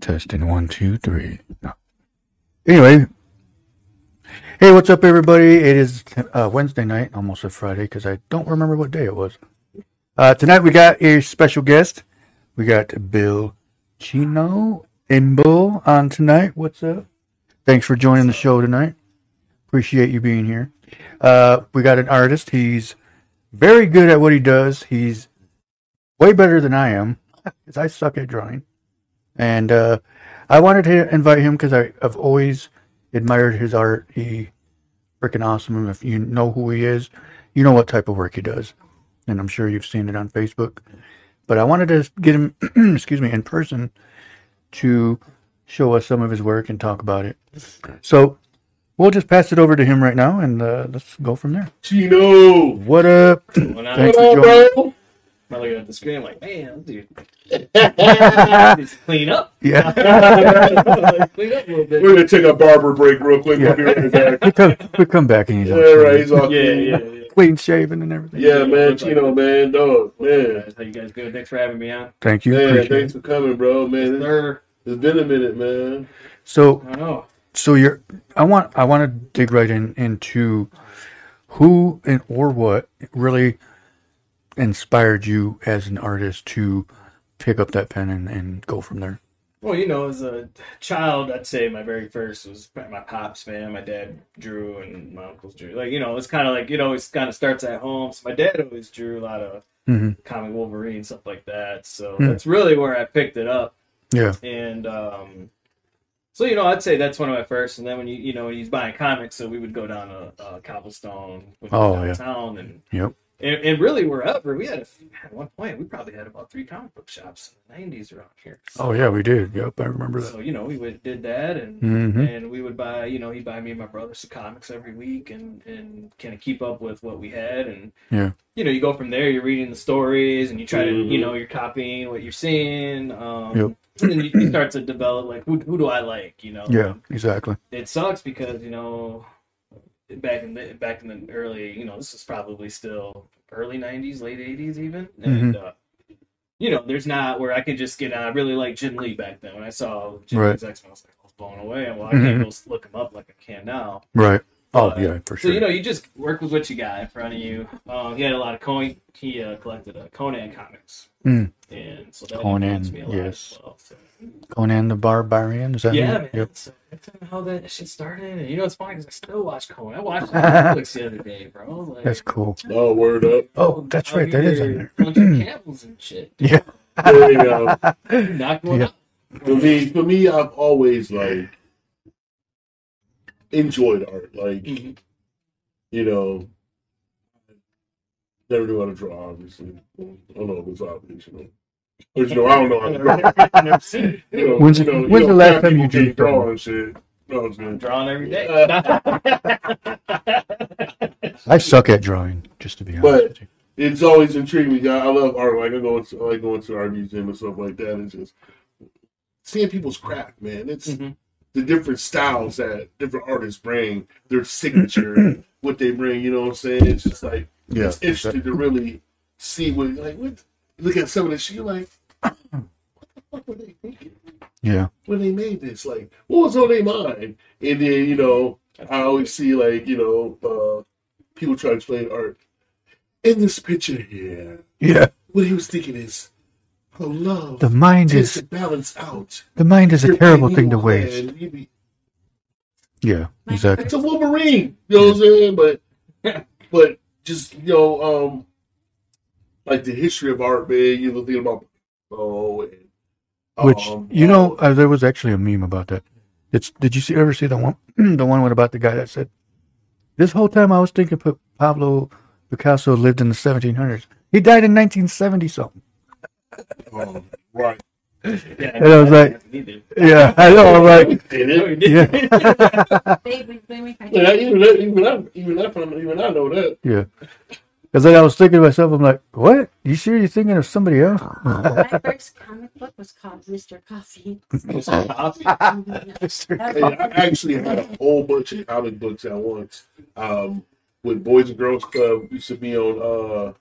Testing one, two, three. No. Anyway, hey, what's up, everybody? It is uh, Wednesday night, almost a Friday, because I don't remember what day it was. Uh, tonight we got a special guest. We got Bill Chino Embil on tonight. What's up? Thanks for joining the show tonight. Appreciate you being here. Uh, we got an artist. He's very good at what he does. He's way better than I am, because I suck at drawing. And uh, I wanted to invite him because I've always admired his art. He freaking awesome. If you know who he is, you know what type of work he does. And I'm sure you've seen it on Facebook. But I wanted to get him, excuse me, in person to show us some of his work and talk about it. So we'll just pass it over to him right now and uh, let's go from there. Chino. What up? When I Thanks What for up, joining. bro? I'm looking at the screen, I'm like, man, dude, just clean up. Yeah. clean up a little bit. We're gonna take a barber break real quick. We'll be right back. we come, we come back and he's Yeah, all right. He's all Yeah, clean. yeah, yeah. clean shaven and everything. Yeah, man, Chino, man, dog, man, How you guys doing? Thanks for having me on. Thank you. man. Thanks it. for coming, bro, man. It's, Sir, it's been a minute, man. So I know. so you're I want I want to dig right in into who and or what really inspired you as an artist to pick up that pen and, and go from there. Well, you know, as a child, I'd say my very first was my pops, man. My dad drew and my uncles drew. Like, you know, it's kind of like, you it always kind of starts at home. So my dad always drew a lot of hmm comic Wolverine, stuff like that. So Hmm. that's really where I picked it up. Yeah. and um, so you know, I'd say that's one of my first. And then when you you know he's buying comics, so we would go down to uh, Cobblestone when he was Oh, yeah. downtown, and, Yep. And and really wherever we had a, at one point we probably had about three comic book shops in the '90s around here. So, Oh yeah, we did. Yep, I remember that. So you know we would did that and. hmm And we would buy, you know, he'd buy me and my brother some comics every week, and and kind of keep up with what we had, and Yeah. you know, you go from there. You're reading the stories, and you try to, you know, you're copying what you're seeing. Um, Yep. And then you, you start to develop like, who who do I like? You know. Yeah, exactly. It sucks because you know, back in the back in the early, you know, this is probably still early '90s, late '80s, even, and. Mm-hmm. uh you know, there's not where I could just get. I really like Jim Lee back then. When I saw Jim Right. Lee's X Men, I was like, I was blown away. And well, I can't Mhm. go look him up like I can now. Right. Oh Uh, yeah, for sure. So you know, you just work with what you got in front of you. Um, he had a lot of coin. He uh, collected uh, Conan comics, Mm. and so that Conan, me a lot yes. as well. So, Conan the Barbarian. Is that yeah, him? man. Yep. So that's how that shit started. And you know, it's funny because I still watch Conan. I watched Netflix the other day, bro. Like, That's cool. Oh, word up. Oh, that's right. That is on there. Bunch of camels and shit. Yeah. There you go. Knock one Yeah. out. For me, for me, I've always like enjoyed art. Like Mhm. you know, never knew how to draw. Obviously, I don't know if it's obvious. You know, But, you know I don't know how to draw. Never seen it. You know, When's- you know, when's you the know, last time you drew draw something? and shit? No, I'm I'm drawing every day. I suck at drawing, just to be honest But- it's always intrigued me. I I love art. Like I go, to, I like going to art museum and stuff like that. It's just seeing people's craft, man. It's Mhm. The different styles that different artists bring, their signature, what they bring. You know what I'm saying? It's just like Yeah. it's interesting to really see what like what. Look at some of this shit. You're like, what the fuck were they thinking Yeah. when they made this? Like, what was on their mind? And then you know, I always see like you know, uh, people try to explain art. In this picture here, Yeah. what he was thinking is, The mind is balance out. the mind is a terrible thing to waste. Be- Yeah. Exactly. It's a Wolverine, you know what I'm saying? But, but just you know, um, like the history of art, man. You know, thinking about oh, and, Which um, you know, uh, there was actually a meme about that. It's did you see ever see the one the one with about the guy that said, "This whole time I was thinking Pablo Picasso lived in the 1700s. He died in 1970 something." Um, right. Yeah, And I was like- Yeah, I know. I'm like, And No, it, he didn't. yeah, Baby, baby, I yeah, even that, even that, even that, even I know that. yeah. Because then I was thinking to myself, I'm like, "What? You sure you're thinking of somebody else?" My first comic book was called Mr. Coffee. Mister Hey, I actually had a whole bunch of comic books at once. Um, with Boys and Girls Club used to be on uh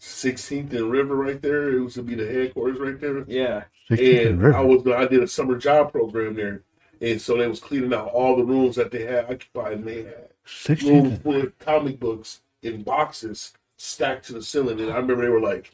16th and River right there. It was to be the headquarters right there. Yeah. and And I was I did a summer job program there, and so they was cleaning out all the rooms that they had occupied, and they had 16th. rooms and- full of comic books in boxes stacked to the ceiling. And I remember they were like,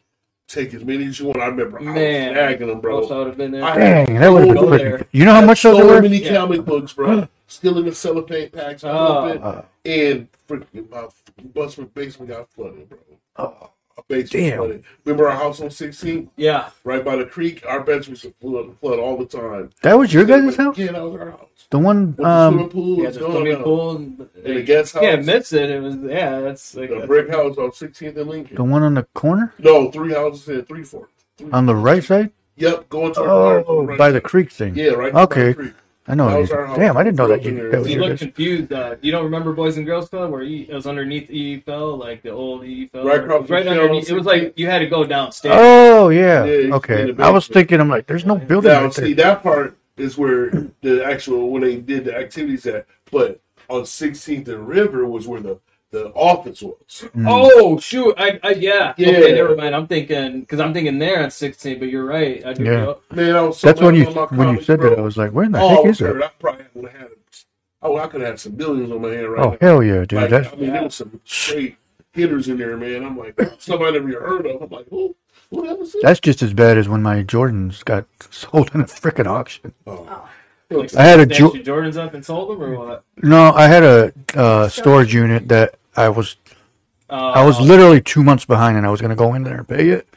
"Take as many as you want." I remember I Man. was nagging them, Bro, bro. would have been there. I- Dang, that would have been there. You know how much those so were? many Yeah. comic books, bro. Still in the cellophane packs, Oh. all of it. Uh, and freaking my basement basement got flooded, bro. oh, Our basement Damn. flooded. Remember our house on 16th, Yeah. right by the creek? Our basement was flood, flood all the time. that was your guys' house? Yeah, that was our house. The one, With the um, swimming pool, Yeah, the gone swimming now. pool. And, And the guest house, can't miss it. It was yeah. That's like the that's- brick house on 16th and Lincoln. the one on the corner? No, three houses in three four. Three, On the right side? Yep, going to our Oh, right by the creek thing. Yeah, right. Okay. By the creek. I know. That was our. Damn, I didn't know that. Broken You, there. that was You look confused. Uh, you don't remember Boys and Girls Club where you, it was underneath EFL, like the old EFL? Right across It was right from underneath. It was like you had to go downstairs. Oh yeah. Yeah, okay. I was thinking. I'm like, there's no building Now, right see, there. that part is where the actual when they did the activities at, but on 16th and River was where the the office was. Mm. Oh shoot! I, I yeah. Yeah. Okay, never mind. I'm thinking because I'm thinking there at 16, but you're right. I do. Yeah. know. Man, I was so That's when you on my when you said bro. that. I was like, where in the oh, heck is it? I probably would have had. Oh, I could have had some billions on my hand right now. Oh now. hell yeah, dude. Like, That's I mean, there was some straight hitters in there, man. I'm like, somebody I never even heard of. I'm like, who? Who the hell that's just as bad as when my Jordans got sold in a freaking auction. Oh. Like, I had a Jo- Jordans up and sold them or what? No, I had a uh, storage unit that I was Uh, I was literally two months behind, and I was gonna go in there and pay it.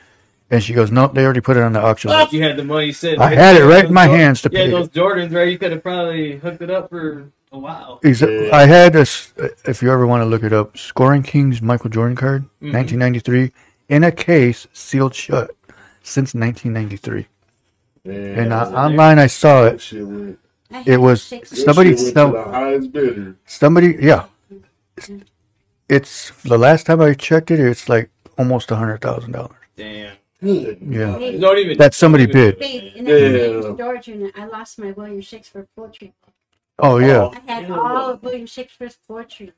And she goes, nope, they already put it on the auction list. You had the money sitting. I had it right in my Those- hands to Yeah, pay those it. Jordans, right? You could have probably hooked it up for a while. Exa- Yeah. I had this. If you ever want to look it up, Scoring Kings Michael Jordan card, Mhm. 1993, in a case sealed shut since 1993. Man, And uh, was in there. online, I saw it. shit went. It was Somebody shit went sell- to the highest bidder. Somebody, yeah. It's the last time I checked it. It's like almost a hundred thousand dollars. Damn. Yeah. God. Don't even. That somebody even- bid. Wait, in that Yeah. same storage unit, I lost my William Shakespeare poetry. Oh yeah, I had all of William Shakespeare's poetry.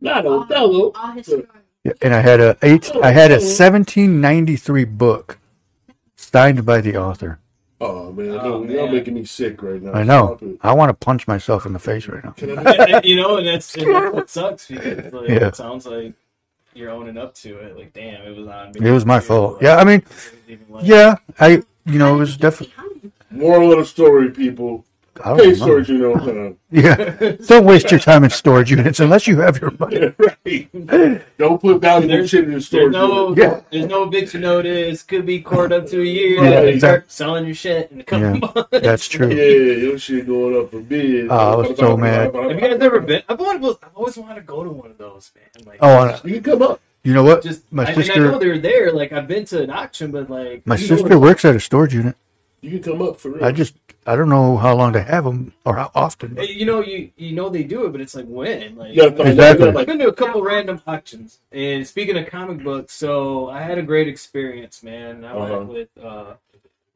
Not All, Othello. all his stories. Yeah, and I had a eight. I had a 1793 book signed by the author. Oh man, Oh, y'all making me sick right now. I know. I want to punch myself in the face right now. And- and, you know, and that's, and that's what sucks because like, Yeah. it sounds like you're owning up to it. Like, damn, it was on. It was my Like, fault. like, Yeah, I mean, it was even like- yeah, I, you know, it was definitely. Behind. Moral of the story, people. I don't know. storage you know time. Yeah, don't waste your time in storage units unless you have your money. right. Don't put down There's- shit in the There's storage no, unit. Yeah. there's no eviction notice. Could be court up to a year. Yeah, and exactly. start selling your shit in a couple Yeah. months. That's true. Yeah, your shit going up for bid. Oh, I was so mad. Have you guys ever been? I've always, I've always wanted to go to one of those, man. Like, Oh, You can come up. you know what? just My I, and I know they're there. Like I've been to an auction, but like my sister works at a storage unit. You can come up for real. I just, I don't know how long to have them or how often. Hey, but- You know, you you know they do it, but it's like when? Like You gotta find out. Exactly. You I've gotta, been to a couple random auctions, and speaking of comic books, so I had a great experience, man. I Uh-huh. went with uh,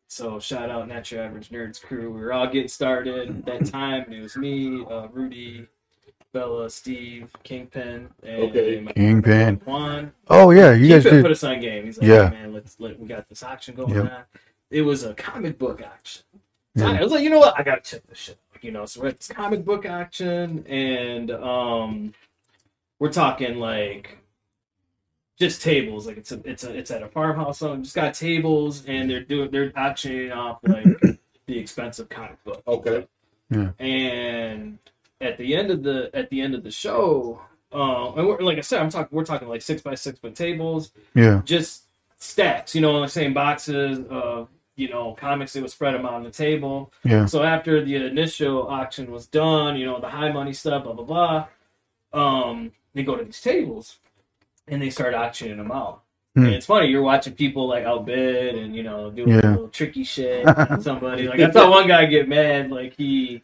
so shout out Not Your Average Nerds crew. We were all getting started at that time. and It was me, uh, Rudy, Bella, Steve, Kingpin, and Okay. my Kingpin. Juan. Oh yeah, you guys Kingpin did. put us on game. He's like, Yeah. "Hey, man, let's let we got this auction going Yep. on. It was a comic book auction. So Yeah. I was like, you know what? I gotta check this shit. out, You know, so we're at this comic book auction, and um, we're talking like just tables. Like it's a, it's a, it's at a farmhouse. So just got tables, and they're doing they're auctioning off like the expensive comic book. okay. Yeah. And at the end of the at the end of the show, uh, and we're, like I said, I'm talking we're talking like six by six foot tables Yeah, just stacks, you know, the same boxes of, you know, comics. They would spread them out on the table. yeah, So after the initial auction was done, you know, the high money stuff, blah, blah, blah, um, they go to these tables and they start auctioning them out. Hmm. And it's funny, you're watching people like outbid and, you know, do Yeah. a little tricky shit. somebody, like, I saw one guy get mad, like, he,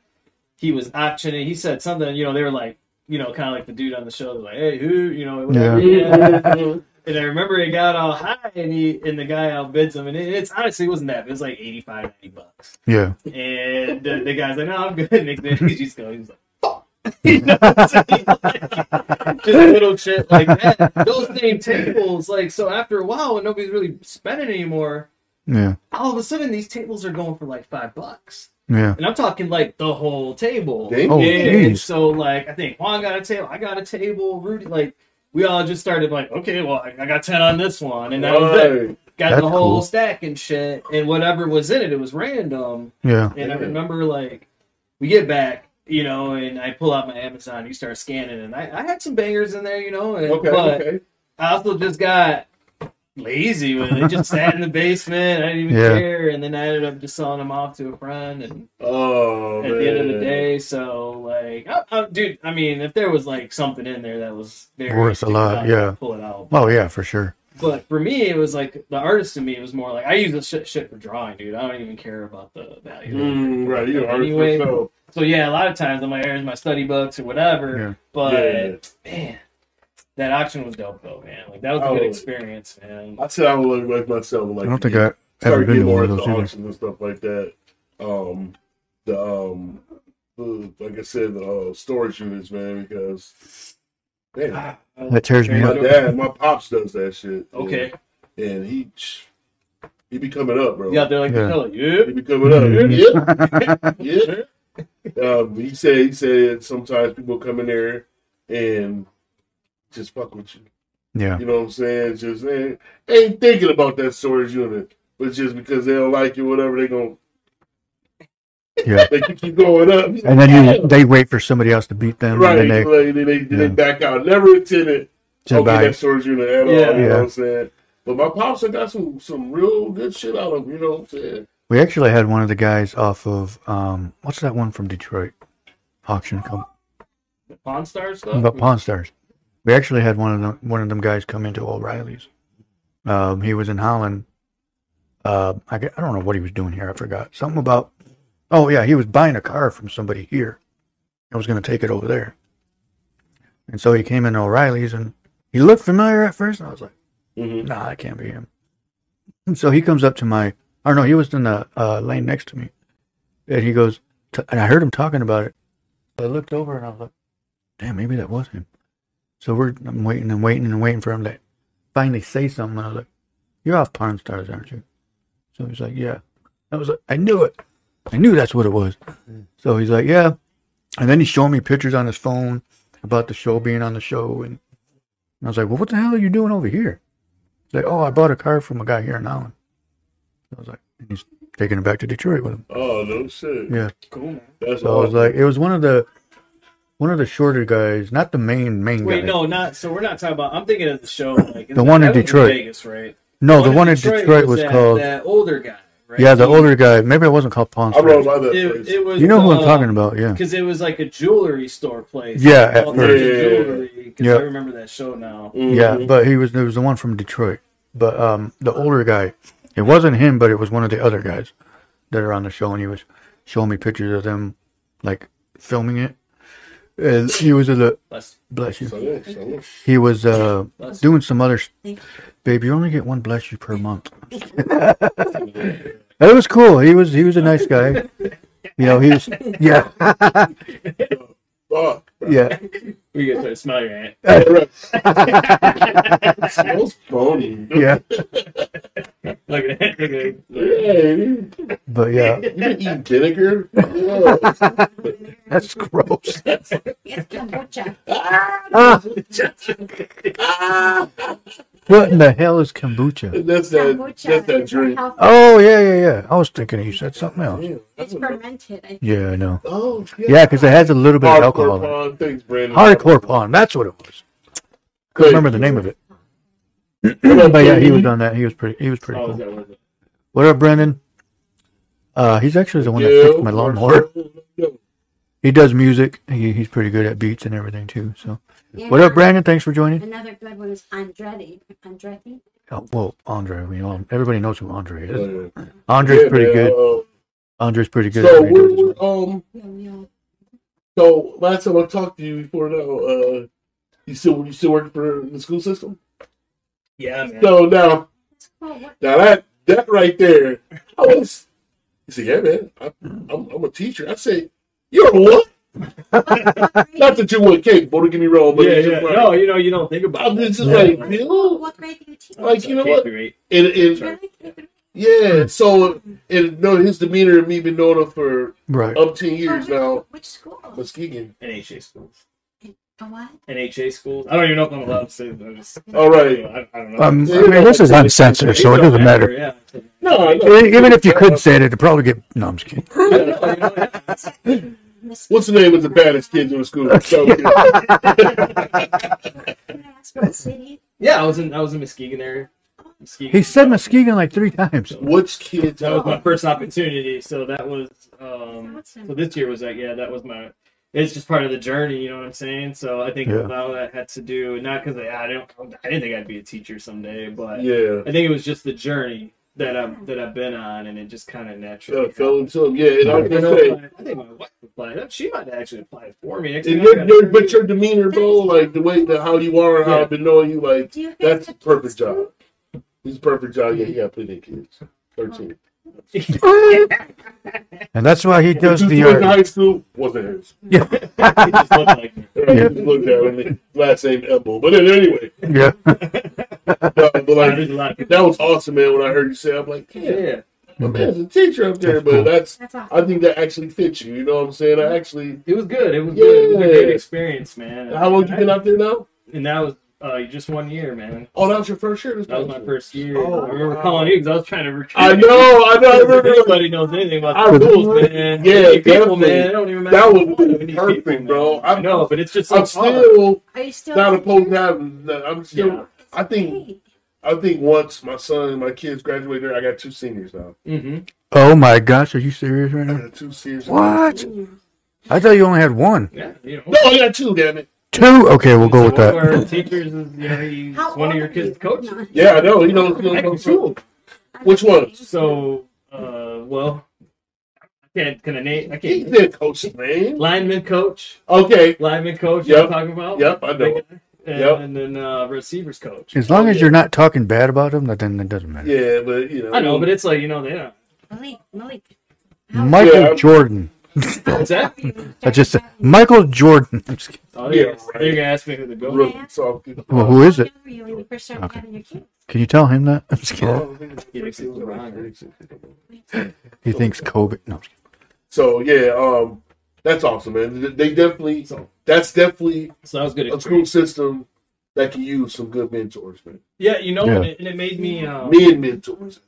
he was auctioning, he said something, you know, they were like, you know, kind of like the dude on the show, they're like, hey, who, you know, whatever. Yeah. And I remember it got all high, and he and the guy outbids him, and it, it's honestly it wasn't that. It was like 85, 90 bucks. yeah. And the, the guy's like, "No, I'm good." Nick, then he just goes, he's like, "Fuck," you know what I'm saying? Like, just little shit like that. Those same tables, like so. After a while, when nobody's really spending anymore, Yeah, all of a sudden these tables are going for like five bucks. yeah. And I'm talking like the whole table. Oh, yeah, and jeez. so like I think Juan got a table, I got a table, Rudy like we all just started like, okay, well I I got ten on this one, and that was it. Got That's the whole cool. stack and shit, and whatever was in it, it was random. Yeah, And I remember like we get back, you know, and I pull out my Amazon, you start scanning, and I, I had some bangers in there, you know, and, Okay, but okay. I also just got lazy with it. Just sat in the basement. I didn't even Yeah. care. And then I ended up just selling them off to a friend. And Oh, at the end of the day, so like, I, I, dude, I mean, if there was like something in there that was very Worth a lot, yeah. pull it out. oh yeah, for sure. But for me, it was like the artist in me was more like I use this shit, shit for drawing, dude. I don't even care about the value. Mm, right, you're Anyway, yourself. So yeah, a lot of times I'm like, here's my study books or whatever. Yeah. But Yeah. man, that auction was dope though, man. Like that was a good Oh. experience, man. I said I would look like myself. Like I don't think to I ever been to getting one more of into those either. auctions and stuff like that. Um, the um, the, like I said, the uh, storage units, man, because man, That tears me my up. dad, my pops does that shit. Okay. and, and he he be coming up, bro. Yeah, they're like, Yeah. yeah. he be coming up. Mhm. Yeah, yeah. Um, he said he said sometimes people come in there and just fuck with you. Yeah, You know what I'm saying? Just ain't, ain't thinking about that storage unit, but just because they don't like you, whatever, they gonna yeah. they can keep going up. And then you they wait for somebody else to beat them, right? and then they like, they, they, they back out. Never intended just okay, buy. that storage unit at all. Yeah. You know Yeah. what I'm saying? But my pops have got some some real good shit out of. 'em, You know what I'm saying? We actually had one of the guys off of um, what's that one from Detroit auction come Pawn Stars stuff. about Pawn Stars. We actually had one of them one of them guys come into O'Reilly's. Um, he was in Holland. Uh, I, I don't know what he was doing here. I forgot something about. Oh yeah, he was buying a car from somebody here. I was going to take it over there, and so he came into O'Reilly's and he looked familiar at first. And I was like, Mm-hmm. nah, that can't be him. And so he comes up to my, or no, he was in the uh, lane next to me, and he goes, t- and I heard him talking about it. I looked over and I was like, damn, maybe that was him. So we're I'm waiting and waiting and waiting for him to finally say something. And I was like, you're off Pawn Stars, aren't you? So he's like, yeah. I was like, I knew it. I knew that's what it was. So he's like, yeah. And then he's showing me pictures on his phone about the show being on the show. And I was like, well, what the hell are you doing over here? He's like, oh, I bought a car from a guy here in Holland. I was like, and he's taking it back to Detroit with him. Oh no shit. Yeah. Cool. Man. That's So I was like, it was one of the one of the shorter guys, not the main main Wait, guy. no, not. So we're not talking about. I'm thinking of the show. Like The one in that was Detroit. Vegas, right? No, the one in Detroit was that, called. that older guy. Right? Yeah, the He- older guy. Maybe it wasn't called Pawn I rode Stars. by that It, place. it was. You know who I'm uh, talking about? Yeah. Because it was like a jewelry store place. Yeah, at first. kinds of Yeah. jewelry. Because Yeah. I remember that show now. Yeah, Mhm. but he was there was the one from Detroit. But um, the older guy, it wasn't him, but it was one of the other guys that are on the show, and he was showing me pictures of them, like filming it. And he was in the Bless, bless you. So, so, He was uh bless. doing some other. s- Babe, you only get one bless you per month. it was cool. He was he was a nice guy. You know, he was yeah fuck. yeah. We get to smell your aunt. It smells bony. Yeah, Look at that. Look at Hey, but yeah, you been eating vinegar? That's gross. Yes, kombucha. What in the hell is kombucha? That's that. Kombucha. That's that is drink. healthy. Oh yeah, yeah, yeah. I was thinking you said something else. Yeah, It's fermented. I Yeah, I know. Oh, Yeah, because it has a little bit of alcohol. Hardcore in it. Pawn. Thanks, Brandon. Hardcore Pawn. That's what it was. Couldn't remember the name of it. But yeah, he was on that. He was pretty. He was pretty Oh, cool. what up, Brendan? Uh, he's actually the one that Yeah, fixed my lawnmower. He does music. He, he's pretty good at beats and everything too. So, Yeah. what up, Brandon? Thanks for joining. Another good one is Andretti. Andretti. Oh, well, Andre. We all everybody knows who Andre is. Yeah, Andre's pretty man, good. uh, Andre's pretty good. So, at what he does. we're, um, Yo, yo. so last time I talked to you before now, uh, you still you still working for the school system? Yeah, man. So now, now that that right there, I was. You said, "Yeah, man, I, I'm, I'm a teacher." I say, "You're a what?" Not that you weren't capable, don't get me wrong, but yeah, it's yeah. just like, No, you know, you don't think about I'm it. just Yeah. like, you know, What grade do you teach? like you know what? be right. And, and Really? yeah, so and no, his demeanor and me been knowing him for Right. umpteen years For which- now. Which school? Muskegon. NHA schools. A what? NHA schools. I don't even know if I'm allowed to say that. All right. I, I don't know. Um, I mean, this is uncensored, so it doesn't matter. Yeah. No, no. Even if you couldn't say it, it'd probably get. No, I'm just kidding. I don't know, you know, yeah. Miss- What's the name of the baddest kids in the school? So, Can I ask what city? Yeah, I was in I was in Muskegon area. Muskegon. He said Muskegon like three times. which kids? That was my first opportunity. So that was um so this year was like yeah, that was my it's just part of the journey, you know what I'm saying? So I think Yeah. a lot of that had to do not because I, I don't I didn't think I'd be a teacher someday, but Yeah. I think it was just the journey that I've that I've been on and it just kinda naturally Yeah, fell into him. Yeah, and I was I, gonna know, say, I think my wife applied. She might actually apply it for me. and your, your, but your demeanor, bro, like the way that how you are how Yeah. I've been knowing you, like you that's a perfect job. He's a perfect job. Yeah, he got plenty of kids. Thirteen. And that's why he does the. went to Uh, high school wasn't his. yeah. It just looked like me. Right, he just looked at him. Last name Embil. But anyway, Yeah. Uh, but like a lot of people. that was awesome, man. When I heard you say, I'm like, Yeah, yeah, yeah. my man's a teacher up there, That's but cool. that's That's awesome. I think that actually fits you. You know what I'm saying? I actually. It was good. It was good. It was a great experience, man. How long you been out there now? And that was uh, just one year, man. Oh, that was your first year. That was my past first year. Oh, I remember wow. calling you because I was trying to recruit. I know, I know. I If remember. anybody knows anything about I the schools, remember. man. Yeah, people, man. It don't even matter. That was what, perfect, people, bro. I'm- I know, but it's just so I'm hard. still Are you still? not opposed to having. that. I'm still. Yeah. I think. I think once my son and my kids graduate there, I got two seniors now. Mm-hmm. Oh my gosh, are you serious right I now? got two seniors. What? I thought you only had one. Yeah, you know. No, I got two. Damn it. Two? Okay, we'll go with One of our that. teachers is, you know, he's How one of your kids' you? coach. Yeah, I know. He knows. He I knows can two. Which one? So, uh, well, I can't, can I name? I He can't. said coach's name. Lineman coach. Okay. Lineman coach, you know what I'm talking about? Yep, I know. And, Yep. and then uh, receivers coach. As long Oh, as yeah. you're not talking bad about him, then it doesn't matter. Yeah, but you know. I know, but it's like, you know, they don't. Malik, Malik. Michael Yeah. Jordan. What's that? I just said Michael Jordan. I'm just kidding. Oh, Yeah, yeah. right. They're going to ask me who to go with. Rookie, so- Well, who is it? How young were you when you first started Okay. having your kids? Can you tell him that? I'm just kidding. Oh, He thinks he's LeBron. He thinks Kobe. No, I'm just kidding. So yeah, um, that's awesome, man. They definitely. So, That's definitely so that was good. a school system that can use some good mentors, man. Yeah, you know, Yeah. And, it, and it made me. Um, Men mentors.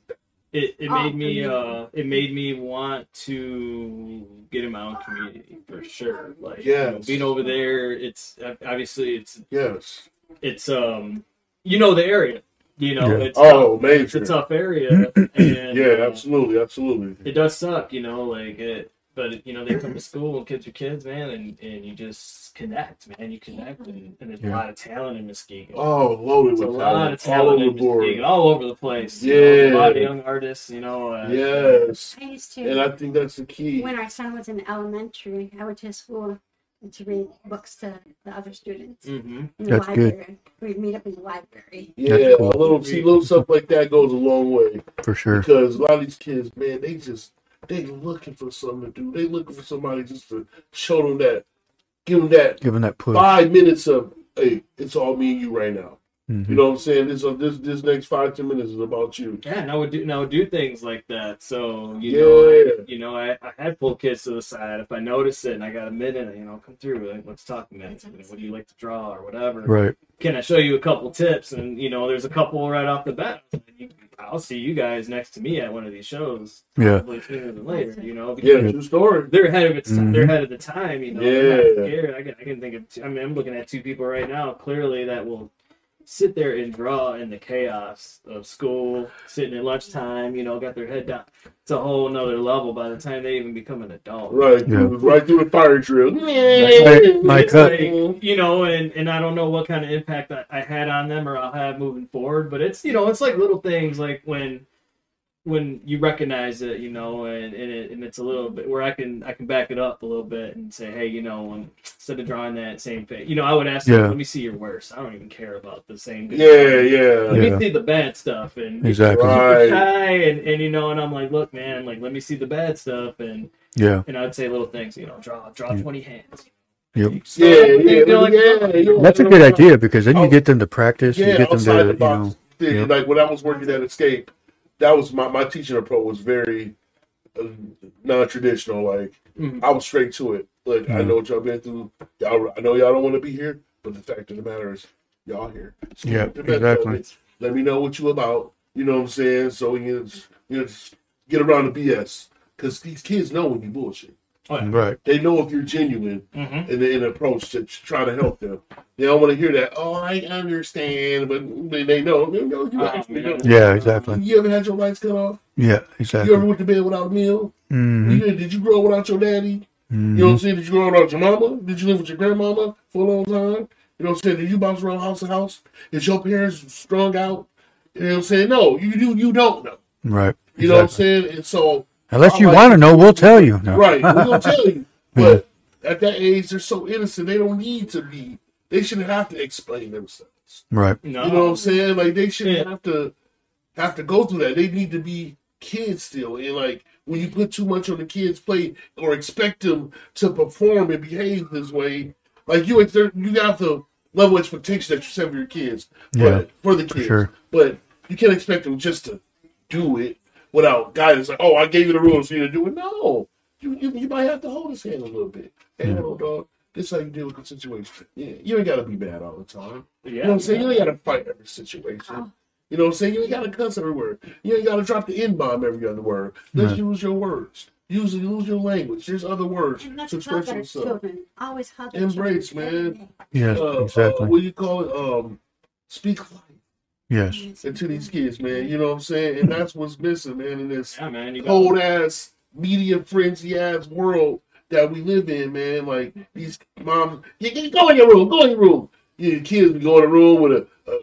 it, it Oh, made me uh it made me want to get in my own community for sure like Yes. you know, being over there it's obviously it's Yes. it's um you know the area you know Yeah. it's Oh, tough. it's a tough area and Yeah, uh, absolutely, absolutely. it does suck you know like it but you know they come to school and kids are kids man and, and you just connect man you connect and, and there's a lot of talent in Muskegon Oh, loaded There's a with lot of talent all over in the. Muskegon, all over the place you know, a lot of young artists you know uh, Yes, I used to and I think that's the key. when our son was in elementary, I went to his school to read books to the other students hmm in the That's good. library. We'd meet up in the library. Yeah, cool. a little see little stuff like that goes a long way For sure. because a lot of these kids, man, they just they looking for something to do. They looking for somebody just to show them that, give them that Give them that push. five minutes of hey, it's all me and you right now. Mhm. You know what I'm saying? This uh, this this next five ten minutes is about you. Yeah, and I would do, and I would do things like that. So you Yeah. know, I, you know, I, I had pull kids to the side. If I notice it and I got a minute, you know, come through. Like, let's talk a minute. What do you like to draw or whatever? Right. Can I show you a couple tips? And you know, there's a couple right off the bat. I'll see you guys next to me at one of these shows. Yeah. Probably sooner than later. You know, Yeah, true story. they're ahead of its Mhm. they're ahead of the time. You know, They're not Yeah. scared. I can I can think of. Two, I mean, I'm looking at two people right now clearly that will sit there and draw in the chaos of school, sitting at lunchtime. You know, got their head down. It's a whole nother level by the time they even become an adult. Right, Yeah. right through the fire drill. right. My It's cut. like, uh, you know, and, and I don't know what kind of impact I, I had on them or I'll have moving forward, but it's you know, it's like little things like when when you recognize it, you know, and and, it, and it's a little bit where I can I can back it up a little bit and say, hey, you know, when, instead of drawing that same face, you know, I would ask, them, let me see your worst. I don't even care about the same. good Yeah, stuff. yeah. Let Yeah. me see the bad stuff and Exactly. Right. shy and, and you know, and I'm like, look, man, like let me see the bad stuff and Yeah. and I'd say little things, you know, draw draw Yeah. twenty hands. Yep. So, Yeah, yeah, like- yeah, yeah. That's a good idea because then you Oh. get them to practice. Yeah, you get them to, outside the you box. know, thing. Like when I was working at Escape, that was my, my teaching approach was very uh, non-traditional. Like Mhm. I was straight to it. Like I Mhm. know what y'all been through. Y'all, I know y'all don't want to be here, but the fact of the matter is, y'all here. So Yeah, get the best of exactly. it. Let me know what you about. You know what I'm saying? So we can you know, just get around the BS. Because these kids know when you bullshit. Right. They know if you're genuine Mhm. in the in the approach to try to help them. They don't want to hear that. Oh, I understand, but they, they know. They know you actually know. Yeah, exactly. You ever had your lights cut off? Yeah, exactly. You ever went to bed without a meal? hmm You did, did you grow up without your daddy? You know what I'm saying? Did you grow up without your mama? Did you live with your grandmama for a long time? You know what I'm saying? Did you bounce around house to house? Is your parents strung out? You know what I'm saying? No, you do. You don't know. Right. You know what I'm saying? And so, Unless you like want to to- know, we'll tell you. No. right, we'll tell you. But at that age, they're so innocent. They don't need to be. They shouldn't have to explain themselves. Right. No. You know what I'm saying? Like they shouldn't Yeah. have to have to go through that. They need to be kids still. And like when you put too much on the kids' plate or expect them to perform and behave this way, like you ex- you got the level of expectation that you set for your kids. Yeah, for the kids. sure. But you can't expect them just to do it without guidance. Like, oh, I gave you the rules for you to do it. No. You, you, you might have to hold his hand a little bit. Hey, Yeah. hold on, dog. This is how you deal with the situation. Yeah, you ain't gotta be bad all the time. yeah. You know what I'm saying? You ain't gotta fight every situation. You know what I'm saying? You ain't gotta cuss every word. You ain't gotta drop the N bomb every other word. Let's Right. use your words. Use use your language. There's other words And to express yourself. children. Always hug Embrace, children. man. Yes, Uh, exactly. uh, what do you call it? Um, speak life yes. into these kids, man. You know what I'm saying? And that's what's missing, man, in this Yeah, man. You got cold ass media frenzy ass world that we live in, man. Like these moms, you, you go in your room, go in your room. Your kids be going in the room with a, a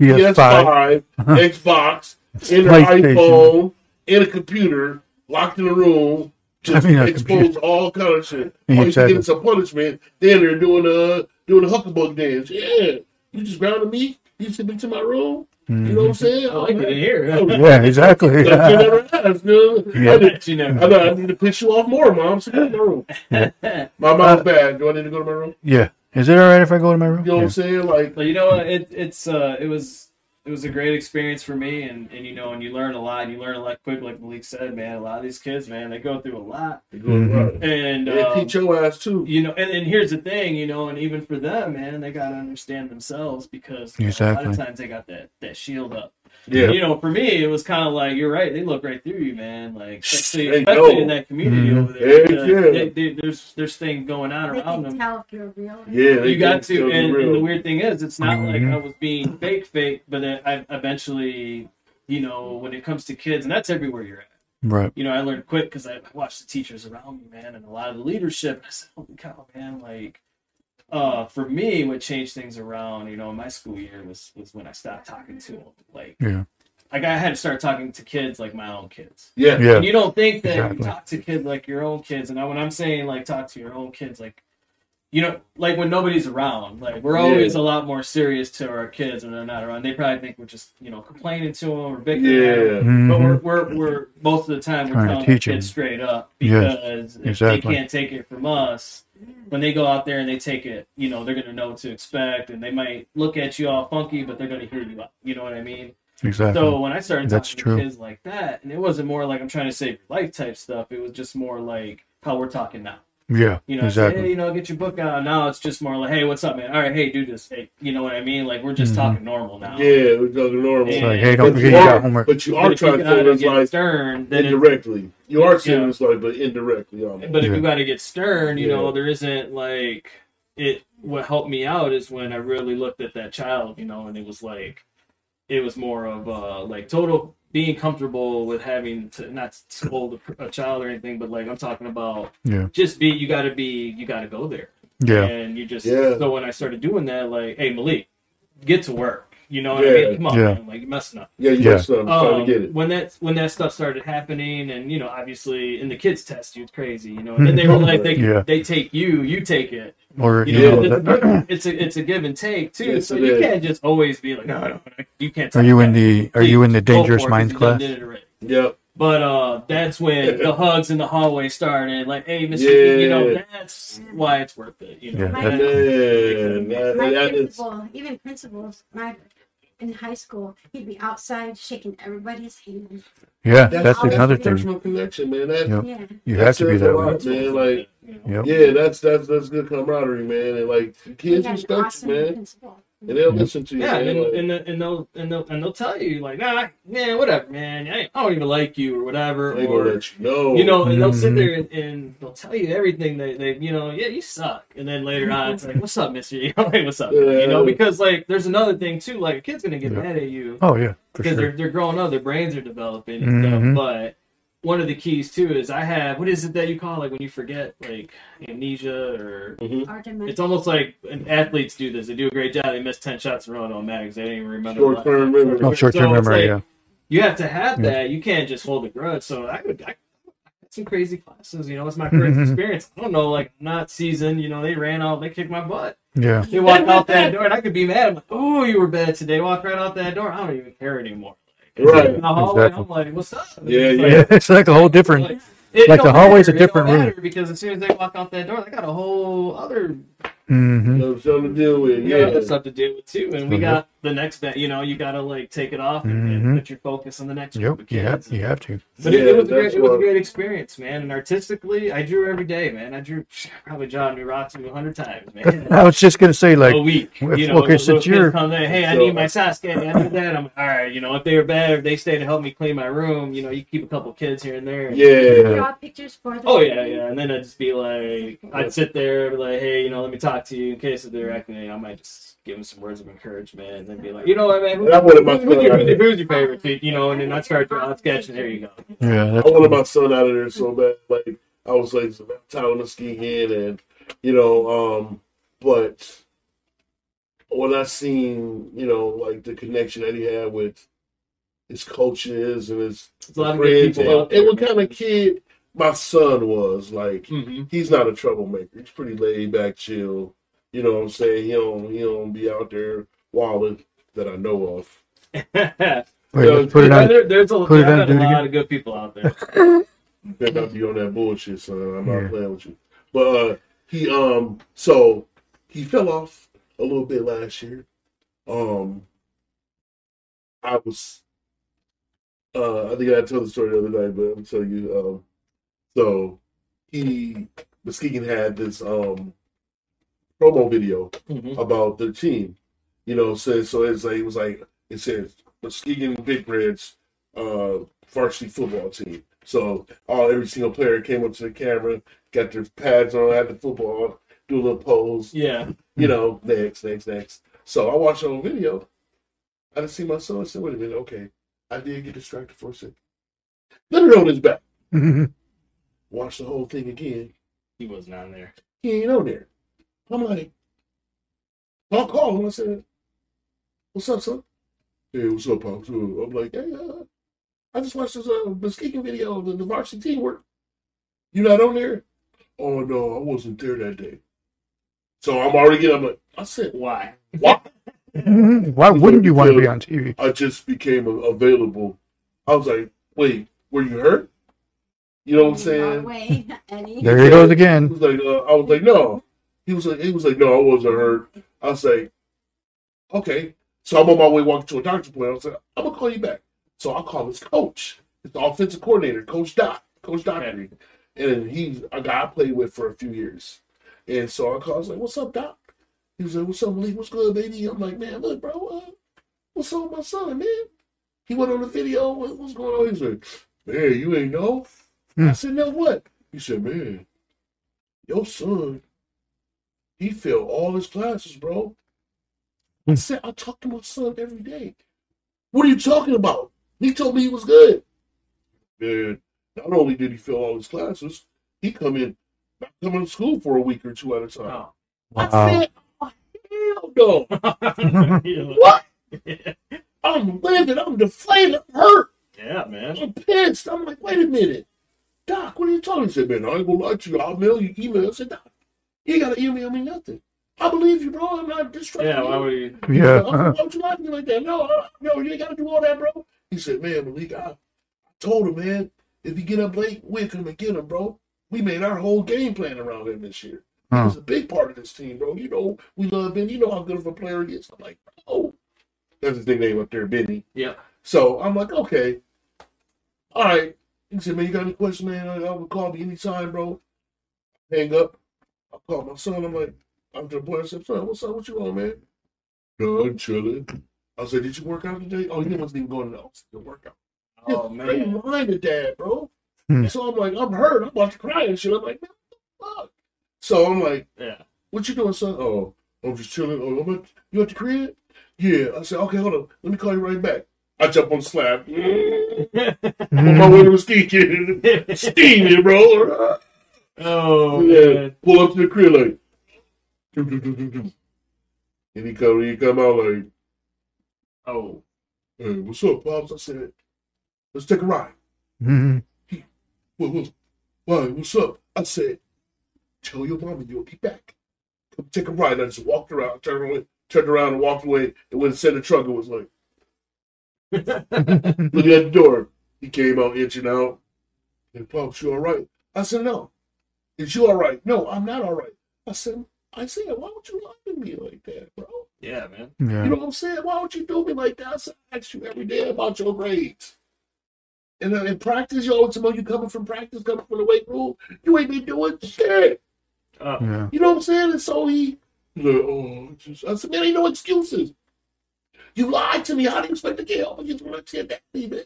PS5. PS5, uh-huh. Xbox, in their PlayStation. iPhone, in a computer, locked in a room, just I mean, a expose all kind of shit. Yeah, Or you exactly. getting some punishment. Then they're doing a doing a hucklebuck dance. Yeah, you just grounded me. You should be to my room. You know what I'm saying? I like it in here. Oh, Yeah, exactly. That you never asked, dude. Yeah. I, did, you know. I, know, I need to piss you off more, mom. Sit in my room. My mom's bad. Do I need to go to my room? Yeah. Is it all right if I go to my room? You know what I'm saying? Like, But you know what? It, it's uh, it was it was a great experience for me, and, and you know, and you learn a lot. And you learn a lot quick, like Malik said, man. A lot of these kids, man, they go through a lot, Mhm. and And um, teach your ass too. you know, and, and here's the thing, you know, and even for them, man, they gotta understand themselves because know, a lot of times they got that that shield up. Yeah. You know, for me, it was kind of like you're right. They look right through you, man. Like especially, especially in that community Mhm. over there. Heck because yeah. they, they, there's there's things going on They around can them. tell if you're real. Yeah, You got to, and, and the weird thing is, it's not like Mhm. I was being fake, fake, but then I eventually, you know, when it comes to kids, and that's everywhere you're at. Right. You know, I learned quick because I watched the teachers around me, man, and a lot of the leadership. I said, "Holy cow, man!" Like, uh, for me, what changed things around, you know, in my school year was was when I stopped talking to them. Like, Yeah. like I had to start talking to kids like my own kids. yeah. Yeah. And you don't think that Exactly. you talk to kids like your own kids. And I, when I'm saying like talk to your own kids, like you know, like when nobody's around, like we're always Yeah. a lot more serious to our kids when they're not around. They probably think we're just you know complaining to them or bickering. at 'em. Yeah. But we're, we're, we're most of the time we're Trying telling teach kids straight up Yes, because if exactly. they can't take it from us, when they go out there and they take it, you know, they're gonna know what to expect, and they might look at you all funky, but they're gonna hear you out. You know what I mean? Exactly. So when I started That's talking true. to kids like that, and it wasn't more like I'm trying to save your life type stuff. It was just more like how we're talking now. Yeah. You know, I say, hey, you know, get your book out. Now it's just more like, hey, what's up, man? All right, hey, do this. Hey, you know what I mean? Like we're just Mhm. talking normal now. Yeah, we're talking normal. It's like, hey, don't But forget you you are- got homework. But you are if you trying to gotta say it's get like stern, then it, indirectly. You are saying Yeah. like, but indirectly. Almost. but if Yeah. you got to get stern, you know, there isn't like it. What helped me out is when I really looked at that child, you know, and it was like, it was more of uh like total being comfortable with having to not scold a, a child or anything, but like I'm talking about Yeah. just be you got to be you got to go there, Yeah. and you just Yeah. so when I started doing that, like, hey Malik, get to work. You know what I Yeah. mean? Come on, Yeah. man. Like you're messing up. Yeah, you Yeah. yeah. I'm Um, to get it. when that when that stuff started happening, and you know, obviously, and the kids test you, it's crazy, you know. And then they realize they Yeah. they take you, you take it. Or You you know, know, it's, a that- give, it's a it's a give and take too. Yes, so you is. can't just always be like, no, no, no you can't. are you in that. the are you in the dangerous for it, 'cause minds class? did it already. Yeah. But uh, that's when the hugs in the hallway started. Like, hey, Mister, you know, that's why it's worth it. You know, Yeah, My, that's- Man, that, my that is, principal, even principals, my in high school, he'd be outside shaking everybody's hand. Yeah, that's, that's another the thing. personal connection, man. That, Yep. Yeah. You have to be says a that lot, man. Like, Yep. yeah, that's that's that's good camaraderie, man. And like, kids had an respect awesome you, man, principal. And they'll Yep. listen to you. Yeah, man. and, Like, and, the, and they'll and they'll and they'll tell you like, nah, man, whatever, man. I, I don't even like you or whatever. they Or gonna let you know. you know, and they'll sit there and, and they'll tell you everything. They, they, you know, yeah, you suck. And then later on, it's like, what's up, Mister? You know, like, what's up? You know, because like, there's another thing too. Like, a kid's gonna get Yeah. mad at you Oh yeah, because sure. they're they're growing up, their brains are developing and Mhm. stuff. But one of the keys too is I have what is it that you call like when you forget like amnesia or mm-hmm. Our dementia. it's almost like and athletes do this. They do a great job. They miss ten shots in a row on automatic. They don't even remember. the Short term memory. Oh, short term So memory. like, Yeah. You have to have Yeah. that. You can't just hold a grudge. So I would. I, I had some crazy classes. You know, it's my first mm-hmm. experience. I don't know, like not seasoned. You know, they ran out. They kicked my butt. Yeah. They walked out that door, and I could be mad. I'm like, oh, you were bad today. Walk right out that door. I don't even care anymore. Right. In the hallway, Exactly. I'm like, what's up? Yeah, It's yeah. like- it's like a whole different. like, it Like the hallway's a matter. It different don't room. Because as soon as they walk out that door, they got a whole other mm-hmm. You know, something to deal with. yeah, Yeah. other stuff to deal with too. And we Mhm. got the next that you know, you gotta like take it off and, Mhm. and put your focus on the next group Yep. of You have, you have to. But it, Yeah, it was a great, it was a great experience, man. And artistically, I drew every day, man. I drew probably John New a hundred times, man. I was just gonna say, like, a week. if- You know, okay, the since you're- come in, hey, I So- need my Sasuke, I need that. I'm all right. You know, if they were bad, if they stay to help me clean my room, you know, you keep a couple kids here and there. Yeah. Draw pictures for the Oh yeah, yeah, and then I'd just be like, I'd sit there, be like, hey, you know, let me talk to you in case if they're acting, I might just give him some words of encouragement, and then be like, you know what, man, who, That would've my who's, your, who's your favorite, team? you know, and then I'd start drawing sketch, and there you go. yeah, I that's wanted my son out of there so bad. Like I was like telling the ski in and you know, um, but when I seen, you know, like the connection that he had with his coaches and his There's a lot friends people and, and what kind of kid my son was. Like Mm-hmm. he's not a troublemaker. He's pretty laid back, chill. You know what I'm saying? He don't he don't be out there wilding that I know of. Wait, let's put it on. there, there's a, put it on, got a lot again. of good people out there. better not be on that bullshit, son. I'm Yeah. not playing with you. But uh, he um, so he fell off a little bit last year. Um, I was, uh, I think I told the story the other night, but I'm telling you. Um, so he Muskegon had this um promo video Mhm. about the team. You know, so so it's like it was like it says Muskegon Big Reds uh varsity football team. So all every single player came up to the camera, got their pads on, had the football, do a little pose, Yeah. you know, next, next, next. So I watched the whole video. I didn't see my son. I said, wait a minute, okay. I did get distracted for a second. Let it on his back. Watch the whole thing again. He wasn't on there. He ain't on there. I'm like, I'll call him. I said, What's up, son? Hey, what's up, Pops? Uh, I'm like, Hey, uh, I just watched this uh, Muskegon video of the, the varsity teamwork. You not on there? Oh, no, I wasn't there that day. So I'm already getting, I'm like, I said, Why? What? Why wouldn't you want to be on TV? I just became available. I was like, Wait, were you hurt? You know what I'm saying? Way, There he goes He again. was like, uh, I was like, no. He was like, he was like, no, I wasn't hurt. I was like, okay. So I'm on my way walking to a doctor's appointment. I was like, I'm gonna call you back. So I'll call his coach, his offensive coordinator, Coach Doc, Coach Dockery, and he's a guy I played with for a few years. And so I called. I was like, "What's up, Doc?" He was like, "What's up, Lee? What's good, baby?" I'm like, "Man, look, bro, uh, what's up with my son, man?" He went on the video. What, what's going on? He's like, "Man, you ain't know." Hmm. I said, "No, what?" He said, "Man, your son, he failed all his classes, bro." I Hmm. said, "I talk to my son every day." What are you talking about? He told me he was good. Man, not only did he fail all his classes, he come in not coming to school for a week or two at a time. Oh. I Wow. said, oh, hell no. Yeah. What? I'm livid. I'm deflated. I'm hurt. yeah, man. I'm pissed. I'm like, wait a minute. Doc, what are you talking? He said, man, I ain't gonna lie to you. I'll mail you email. I said, Doc, you gotta email me nothing. I believe you, bro. I'm not distrusting Yeah, you. why would you? Yeah. Why would you lie to me like that? No, no, you ain't gotta do all that, bro. He said, man, Malik, I, I told him, man, if he get up late, we'll come and get him, bro. We made our whole game plan around him this year. He Huh. was a big part of this team, bro. You know, we love Ben. You know how good of a player he is. I'm like, oh, that's his nickname up there, Benny. Yeah. So I'm like, okay, all right. He said, man, you got any questions, man? I, I would call me anytime, bro. Hang up. I call my son. I'm like, I'm to the boy. I said, son, what's up? What you on, man? No, I'm chilling. I said, did you work out today? Oh, he wasn't even going to the workout. Oh Yeah, straight man. line to dad, bro. Hmm. So I'm like, I'm hurt. I'm about to cry and shit. I'm like, man, what the fuck? So I'm like, Yeah. what you doing, son? Oh, I'm just chilling. Oh, I'm at, you at the crib? Yeah. I said, okay, hold on. Let me call you right back. I jump on the slab. On my way to Muskegon. Steaming, bro. Oh Yeah. man. Pull up to the crib like. doo, doo, doo, doo, doo. And he come, he come out like, Oh. hey, what's up, Pops? I said, let's take a ride. Mhm. What, what, why, what's up? I said, tell your mama you'll be back. Come take a ride. I just walked around, turned around, turned around and walked away. And when it said the truck, it was like, looking at the door. He came out inching out. And Pops, you all right? I said, no. Is you all right? No, I'm not all right. I said, I said, why would you lie to me like that, bro? Yeah, man. Yeah. You know what I'm saying? Why would you do me like that? I said, I ask you every day about your grades. And uh, in practice, you always tell you coming from practice, coming from the weight room, you ain't been doing shit. Oh. Yeah. You know what I'm saying? And so he, oh, I said, man, ain't no excuses. You lied to me. How do you expect to get help when you want to that me, man?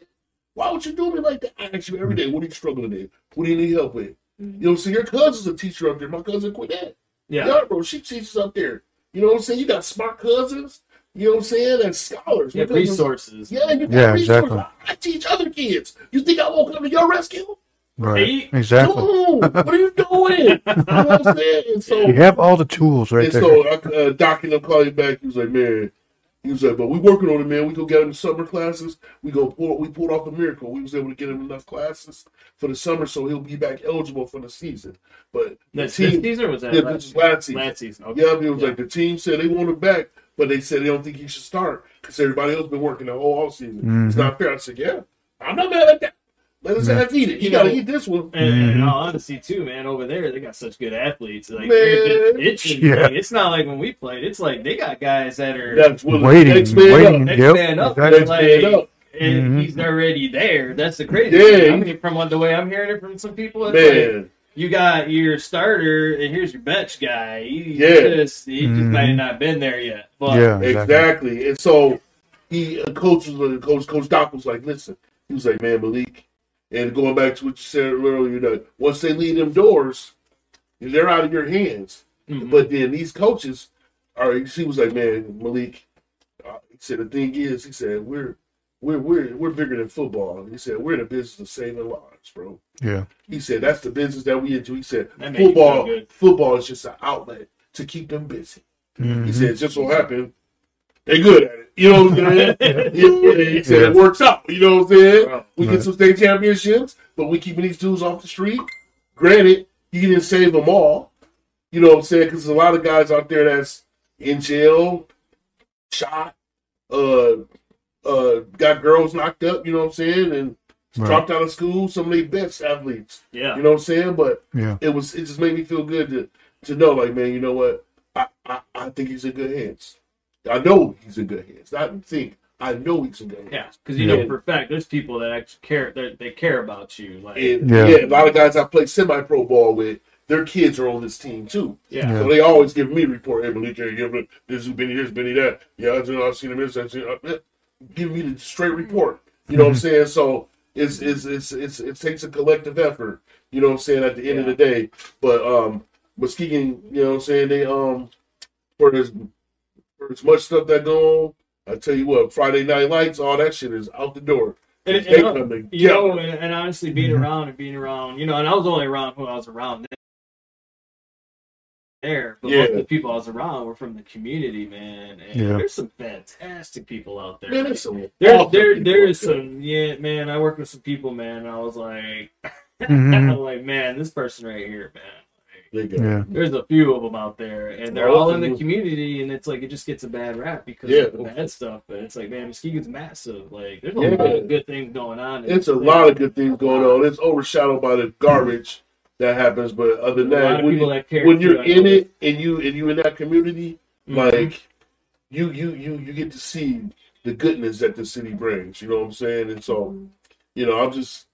Why would you do me like that? I ask you every day, what are you struggling with? What do you need help with? You know, see, your cousin's a teacher up there. My cousin Quinette. Yeah. Yeah, bro, she teaches up there. You know what I'm saying? You got smart cousins. You know what I'm saying? And scholars. Yeah, My resources. Yeah, you got Yeah, resources. exactly. I, I teach other kids. You think I won't come to your rescue? Right. Hey. Exactly. No. what are you doing? you know what I'm saying? And so, You have all the tools right and there. so I, uh, Doc and them call you back. He was like, man, he was like, but we working on it, man. We go get him in summer classes. We go pull, we pulled off a miracle. We was able to get him enough classes for the summer, so he'll be back eligible for the season. But the That's this team, season was that yeah, last this is season? last season. Last season. Okay. Yeah, it was Yeah. like the team said they want him back, but they said they don't think he should start because everybody else been working the whole off season. It's Mhm. not fair. I said, yeah, I'm not mad at that. Let us Yeah. have eat it. You You gotta know- eat this one. And, and in Mhm. all honesty, too, man, over there they got such good athletes. Like Man. they're itching. Yeah. Like, it's not like when we played. It's like they got guys that are That's Waiting, next man waiting. up. next Yep, man up. exactly. Next Like, man up. and Mhm. he's already there. That's the crazy. Yeah. thing. I mean, from what the way I'm hearing it from some people, it's like, Man, you got your starter, and here's your bench guy. He, Yeah. he just he just Mhm. might have not been there yet. But Yeah. Exactly. exactly. And so he, uh, coach was uh, coach Coach Doc was like, listen, he was like, man, Malik, and going back to what you said earlier, that once they leave them doors, they're out of your hands. Mhm. But then these coaches are. He was like, man, Malik. Uh, he said the thing is, he said we're we're we're we're bigger than football. He said we're in the business of saving lives, bro. Yeah. He said that's the business that we into. He said That football football is just an outlet to keep them busy. He Mhm. said just so happened they good at it. You know what I'm saying? he, he said it works out. You know what I'm saying? Right. We Right. get some state championships, but we keeping these dudes off the street. Granted, he didn't save them all. You know what I'm saying? Because there's a lot of guys out there that's in jail, shot, uh, uh, got girls knocked up. You know what I'm saying? And Right. dropped out of school. Some of their best athletes. yeah, You know what I'm saying? But Yeah. it was it just made me feel good to to know like man you know what I I, I think he's in good hands I know he's in good hands I think I know he's in good hands yeah, because you Yeah. know for a fact there's people that actually care. They they care about you. Like and Yeah. yeah. a lot of guys I play semi pro ball with their kids are on this team too yeah, Yeah. so they always give me a report hey Malik hey, yeah, this is Benny this Benny that yeah I just- I've seen him this I've seen uh, give me the straight report you know what I'm saying so it's it's, it's it's it takes a collective effort you know what I'm saying at the end of the day but um Muskegon you know what I'm saying they um for as for as much stuff that go on I tell you what Friday night lights all that shit is out the door And, they and, come to you get know, and, and honestly, being Mhm. around and being around, you know, and I was only around who I was around there, but Yeah. most of the people I was around were from the community, man. And Yeah. there's some fantastic people out there. Man, there's some there, awesome there, people there is out some. Yeah, man. I worked with some people, man. And I was like, Mhm. I'm like, man, this person right here, man. Like, They got- Yeah. there's a few of them out there, and they're all in the community, and it's like it just gets a bad rap because Yeah. of the bad stuff. But it's like, man, Muskegon's massive. Like, there's a Yeah. lot of good things going on. It's a lot of good things going on. It's overshadowed by the garbage that happens, but other than that, when, you, that care when you're in it and you and you in that community, Mhm. like you you you you get to see the goodness that the city brings. You know what I'm saying? And so, you know, I'm just,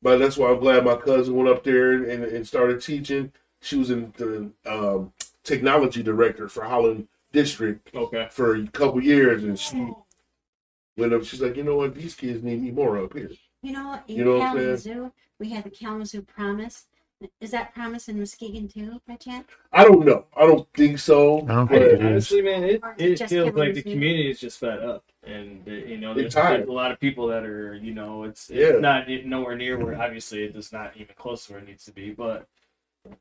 but that's why I'm glad my cousin went up there and, and started teaching. She was in the um, technology director for Holland District okay. for a couple years, and she went up. She's like, you know what? These kids need me more up here. You know, in You know what I'm Kalamazoo, we had the Kalamazoo Promise. Is that Promise in Muskegon too, by chance? I don't know. I don't think so. I don't but- think it is. Honestly, man, it, it just feels like the community is just fed up, and uh, you know, there's, there's a lot of people that are, you know, it's, it's Yeah. not it, nowhere near where obviously it's not even close to where it needs to be, but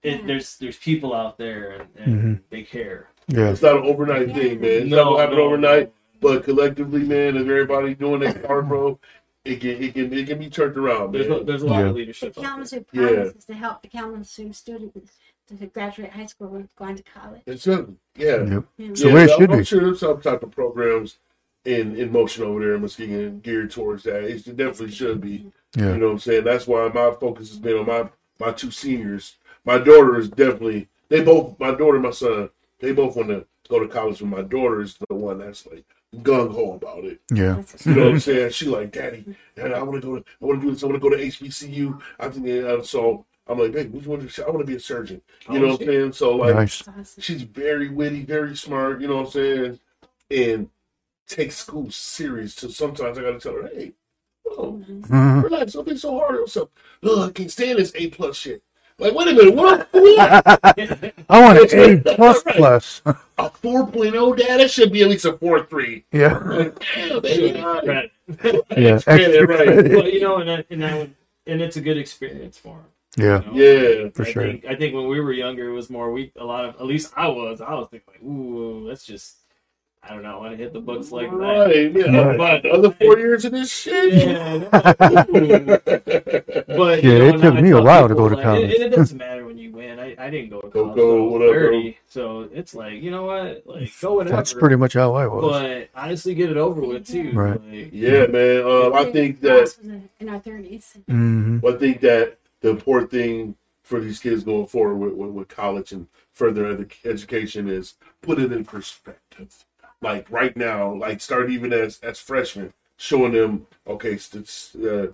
it, there's there's people out there and, and Mhm. they care. Yeah. It's not an overnight thing, man. It's not gonna happen overnight. But collectively, man, if everybody doing their part, bro, it can it can it can be turned around, There's a, man. there's a lot Yeah. of The leadership. out there. Kalamazoo Yeah. Promise is to help the Kalamazoo students to graduate high school and go on to college. It's simple. Yeah. Yep. Yeah. So yeah, where it I'm- should I'm be. sure there's some type of programs in in motion over there in Muskegon geared towards that. It definitely should be. Yeah. You know what I'm saying? That's why my focus has been on my my two seniors. My daughter is definitely they both my daughter and my son, they both want to go to college, but my daughter is the one that's like gung ho about it. Yeah. You know what I'm saying? She like, Daddy, Daddy, I want to go to I want to do this. I want to go to HBCU. I think uh, so. I'm like, babe, what you want to? I want to be a surgeon. You know what I'm saying? So like, Nice. she's very witty, very smart. You know what I'm saying? And takes school serious. So sometimes I got to tell her, hey, oh, Mhm. relax, don't be so hard on yourself. Ugh, I can't stand this A plus shit. Like, wait a minute, what? I want an A plus plus. a 4.0, Dad? That should be at least a 4.3. yeah. Like, damn, baby. all right. Yeah. Extra credit, right. credit. well, you know, and that, and that would, and it's a good experience for them. Yeah. Yeah. For I sure. Think, I think when we were younger, it was more we a lot of at least I was. I was thinking like, ooh, that's just I don't know. I want to hit the books like that. Right, yeah. Right. But the other four years of this shit. Yeah, I know. but you Yeah, know, it now took me a while to go to like, college. And, and it doesn't matter when you win. I, I didn't go to college. go, till I was whatever. 30, so it's like you know what, like go whatever. That's pretty much how I was. But honestly, get it over with too. Right. Like, yeah, man. Um, I think that in our thirties. hmm I think that the important thing for these kids going forward with, with, with college and further edu- education is put it in perspective. Like right now, like start even as as freshmen, showing them okay, so this, uh,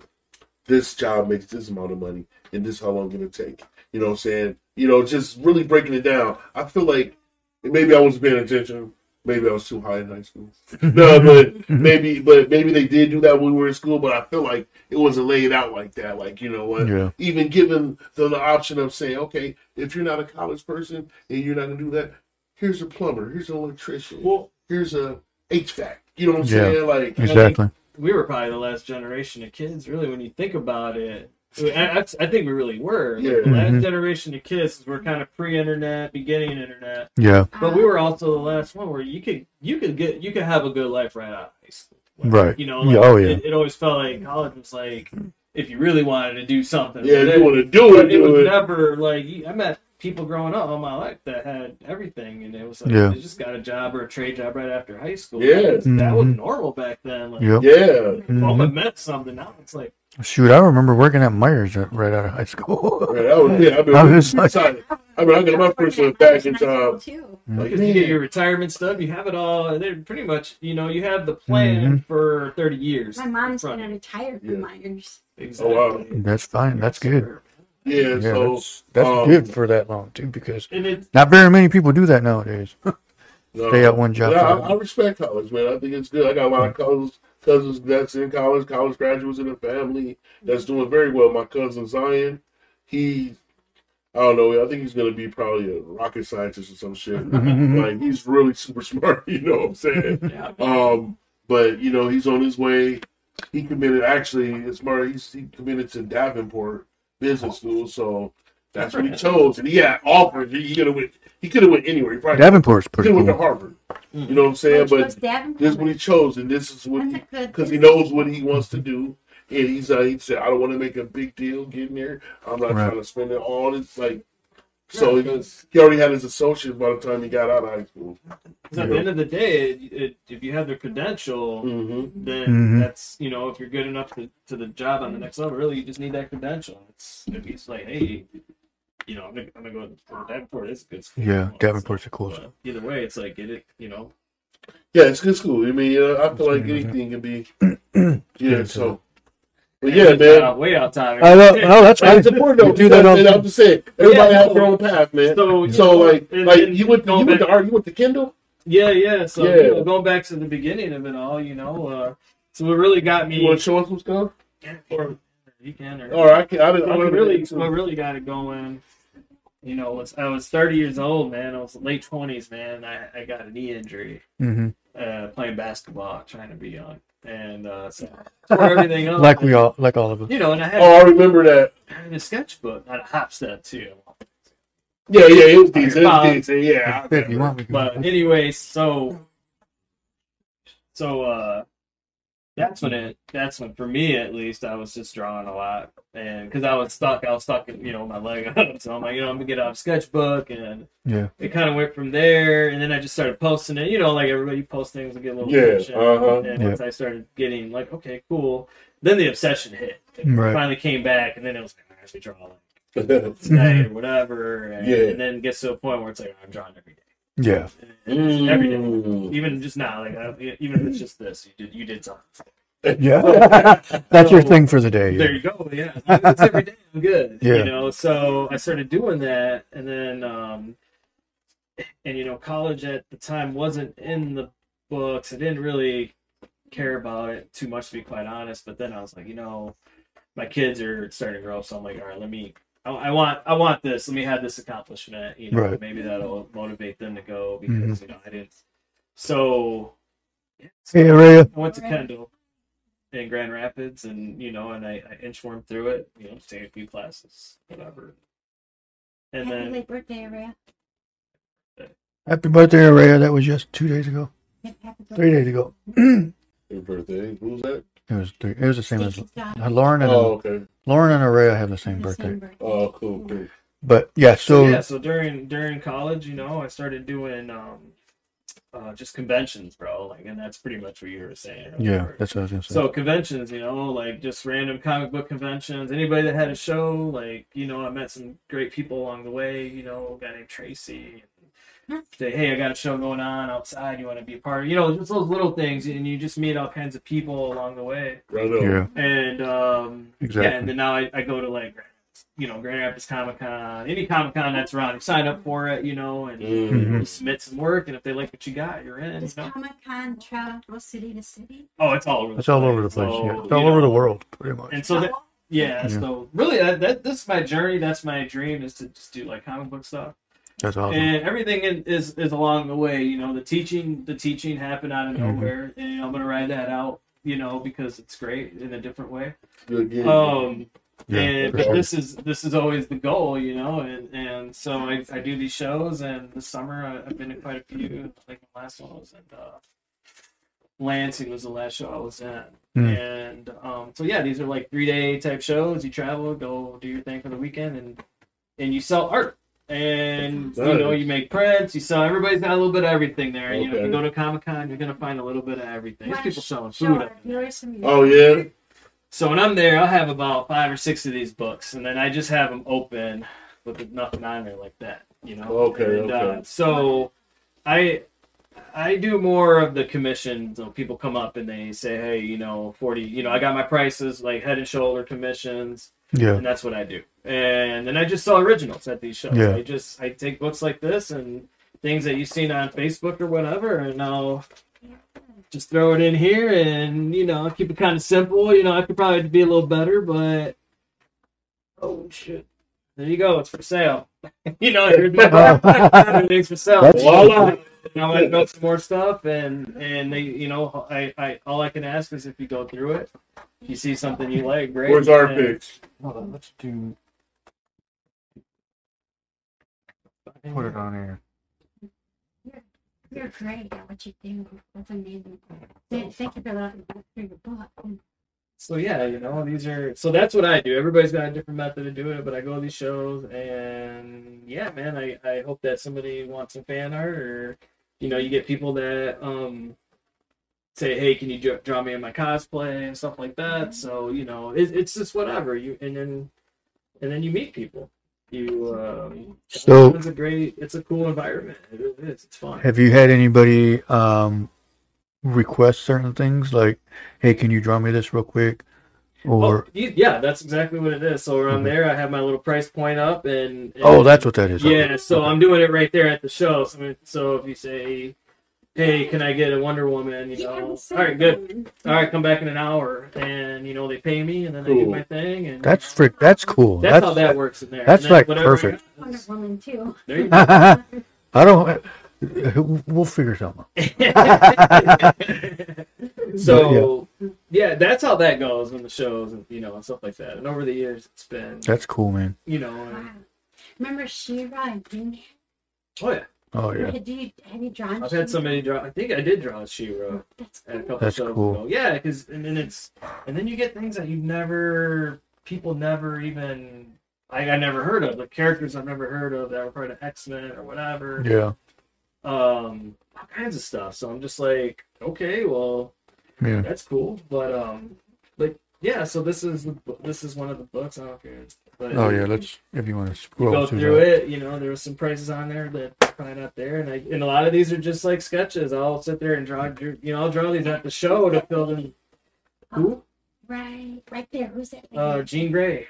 this job makes this amount of money, and this how long it's gonna take. You know what I'm saying? You know, just really breaking it down. I feel like maybe I wasn't paying attention. Maybe I was too high in high school. no, but maybe, but maybe they did do that when we were in school. But I feel like it wasn't laid out like that. Like you know what? Yeah. Even given them the option of saying, okay, if you're not a college person and you're not gonna do that, here's a plumber, here's an electrician, Well, here's a HVAC. You know what I'm Yeah. saying? Like Exactly. we were probably the last generation of kids, really, when you think about it. I, I, I think we really were. Like, the last Mhm. generation of kids were kind of pre-internet, beginning internet, Yeah. but we were also the last one where you could you could get you could have a good life right out of high school. Like, Right. You know, Yeah, oh, yeah. It, it always felt like college was like if you really wanted to do something. yeah, with if you want to do but it, it was it. never like I met people growing up all my life that had everything, and it was like Yeah. they just got a job or a trade job right after high school. Yeah. that was, that was Mhm. normal back then. Like, Yep. Yeah, Well, it Mhm. meant something. Now it's like, Shoot, I remember working at Meijer right out of high school. right. That was yeah. I mean, I was like- excited. I mean, I got my first uh, back job. Too. Like, you get your retirement stuff, you have it all, and they're pretty much, you know, you have the plan for 30 years. My mom's in front gonna of retire Yeah. from Meijer. Exactly. Oh, wow. That's fine. That's good. Yeah. Yeah, so that's, that's um, good for that long too, because not very many people do that nowadays. no, Stay at one job Yeah. I, I respect college, man. I think it's good. I got a lot of cousins, cousins that's in college, college graduates in the family that's doing very well. My cousin Zion, he, I don't know, I think he's gonna be probably a rocket scientist or some shit. like he's really super smart. You know what I'm saying? yeah. Um, but you know, he's on his way. He committed actually, it's smart. He's he committed to Davenport Business School, so That's what he chose, and he had offers. He could have went. He could have went anywhere. He probably Davenport's could pretty have went to cool. Harvard. You know what I'm saying? But was this is what he chose, and this is what That's he because he knows what he wants to do. And he's uh, he said, I don't want to make a big deal getting there. I'm not Right. trying to spend it all. It's like so he, was, he already had his associates by the time he got out of high school. school. 'Cause at the end of the day, it, it, if you have the credential, Mm-hmm. then Mhm. that's you know if you're good enough to, to the job on the next level, really you just need that credential. It's if he's like, hey, you know, I'm gonna, I'm gonna go to Davenport. It's a good school. Yeah, Davenport's a cool. But either way, it's like get it, you know. Yeah, it's good school. I mean, uh, I feel like anything can be. Yeah, Yeah, so. But yeah, Way man. out- way out time. I know, no, that's And fine. it's important though. Do that all because- the and I'm just saying, everybody Yeah, has their own path, man. So, So like, and like then you went, you going went back- to art, you went to Kendall. Yeah, yeah. So Yeah. You know, going back to the beginning of it all, you know, uh, so what really got me, You want to show us some stuff? or you can, or, All right, I can. I didn't. I what didn't really, really. what really got it going, you know, was I was 30 years old, man. I was late 20s, man. I, I got a knee injury hmm uh, playing basketball, trying to be young, and uh, so tore everything up. Like we all, like all of us. you know, and I had, Oh, I remember that. I had a sketchbook, I had a hop step too. Yeah, yeah, it was decent. It Um, was decent. Yeah, If you want, we can- But anyway, so so uh that's when it that's when for me at least I was just drawing a lot. And because I was stuck I was stuck in you know my leg up so I'm like you know I'm gonna get out a sketchbook and yeah, it kind of went from there. And then I just started posting it. You know like everybody posts things and get a little Yeah, uh-huh. and Yeah. once I started getting like okay cool then the obsession hit. It Right. finally came back and then it was like I should draw like today or whatever. And, Yeah. and then it gets to a point where it's like I'm drawing every day yeah, and it's every day Mm. even just now, like I, even if it's just this, you did you did something. yeah. That's your thing for the day. There Yeah. you go. Yeah, As long as it's every day. I'm good. Yeah. You know, so I started doing that, and then, um, and you know, college at the time wasn't in the books. I didn't really care about it too much, to be quite honest. But then I was like, you know, my kids are starting to grow up, so I'm like, all right, let me. I, I want, I want this. Let me have this accomplishment. You know, Right. maybe that'll motivate them to go because mm-hmm. you know I didn't. So, yeah, so Hey, Araya. I went to Kendall in Grand Rapids, and you know, and I, I inchwormed through it. You know, take a few classes, whatever. And Happy then late birthday, Araya. Happy birthday, Araya. That was just two days ago, three days ago. it Your birthday. Who's that? Was three. It was the same as uh, Lauren and Oh, okay. Lauren and Araya have the same The birthday. same birthday. Oh, cool, cool. But yeah, so, so yeah, so during during college, you know, I started doing um, uh, just conventions, bro. Like, and that's pretty much what you were saying. yeah, earlier. that's what I was gonna say. So conventions, you know, like just random comic book conventions. Anybody that had a show, like you know, I met some great people along the way. You know, a guy named Tracy. Say, hey, I got a show going on outside. You want to be a part of? You know, just those little things, and you just meet all kinds of people along the way. Right yeah, And um, Exactly. yeah, and then now I, I go to like, you know, Grand Rapids Comic Con, any Comic Con that's around. You sign up for it, you know, and Mhm. you submit some work, and if they like what you got, you're in. You know? Comic Con travel city to city? Oh, it's all over. The it's all over the place. place. So, yeah, it's all you over the world, pretty much. And so that, yeah, Yeah. so really, that, that that's my journey. That's my dream is to just do like comic book stuff, That's awesome. and everything in, is is along the way. You know, the teaching the teaching happened out of Mhm. nowhere, and I'm gonna ride that out. You know, because it's great in a different way. Good gig. Um, Yeah, and but sure. this is this is always the goal, you know, and and so I, I do these shows, and this summer I, I've been to quite a few. I think the last one was in uh, Lansing was the last show I was in, Mm. and um, so yeah, these are like three day type shows. You travel, go do your thing for the weekend, and and you sell art. And you know, you make prints. You sell. Everybody's got a little bit of everything there. You know, if you go to Comic Con, you're gonna find a little bit of everything. There's people selling food. up there. oh yeah. So when I'm there, I'll have about five or six of these books, and then I just have them open with nothing on there like that, you know. Okay, And, okay. Uh, so I I do more of the commissions. So people come up and they say, hey, you know, forty, you know, I got my prices like Head and Shoulder commissions, yeah, and that's what I do. And then I just sell originals at these shows. Yeah. I just I take books like this and things that you've seen on Facebook or whatever, and I'll just throw it in here and you know keep it kind of simple. You know, I could probably be a little better, but oh shit, there you go, it's for sale. you know, here's my everything's for sale. That's- Voila. And I'm gonna build some more stuff, and and they, you know, I, I all I can ask is if you go through it, If you see something you like, great. Where's our and- picks? Hold on, let's do. Put it on here. You're great at what you do. That's amazing. Thank thank you for that for your book. So yeah, you know, these are so that's what I do. Everybody's got a different method of doing it, but I go to these shows and yeah, man, I, I hope that somebody wants some fan art or you know, you get people that um say, Hey, can you draw me in my cosplay and stuff like that. So, you know, it, it's just whatever. You and then and then you meet people. You um So- it's a great it's a cool environment. It is, it's fun. Have you had anybody um request certain things like, "Hey, can you draw me this real quick?" Or Oh, yeah, that's exactly what it is. So around Mhm. there, I have my little price point up, and, and oh, that's what that is. yeah. Okay. So. I'm doing it right there at the show. So, so if you say, "Hey, can I get a Wonder Woman?" You know, all right, good. All right, come back in an hour, and you know they pay me, and then I do my thing, and That's frick. That's cool. that's, how that works in there. that's And like whatever- perfect. Wonder Woman too. There you go. I don't. We'll figure something. out. so yeah, that's how that goes in the shows and you know and stuff like that. And over the years, it's been That's cool, man. you know, Wow. and, Remember She-Ra and Green? oh yeah, Oh yeah. Have you have you drawn? I've had so many somebody draw. I think I did draw a She-Ra. That's at a cool. couple That's shows cool. ago. Yeah, because and then it's and then you get things that you've never people never even I, I never heard of like characters I've never heard of that were part of X Men or whatever. Yeah. Um, all kinds of stuff. So I'm just like, okay, well, Yeah. that's cool, but um, like yeah. So this is this is one of the books. I don't care. But Oh yeah. Let's if you want to scroll go through, through it. You know, there was some prices on there that are probably not there, and I and a lot of these are just like sketches. I'll sit there and draw. You know, I'll draw these at the show to fill in. Who? Right, right there. Who's that? Uh, Jean Grey.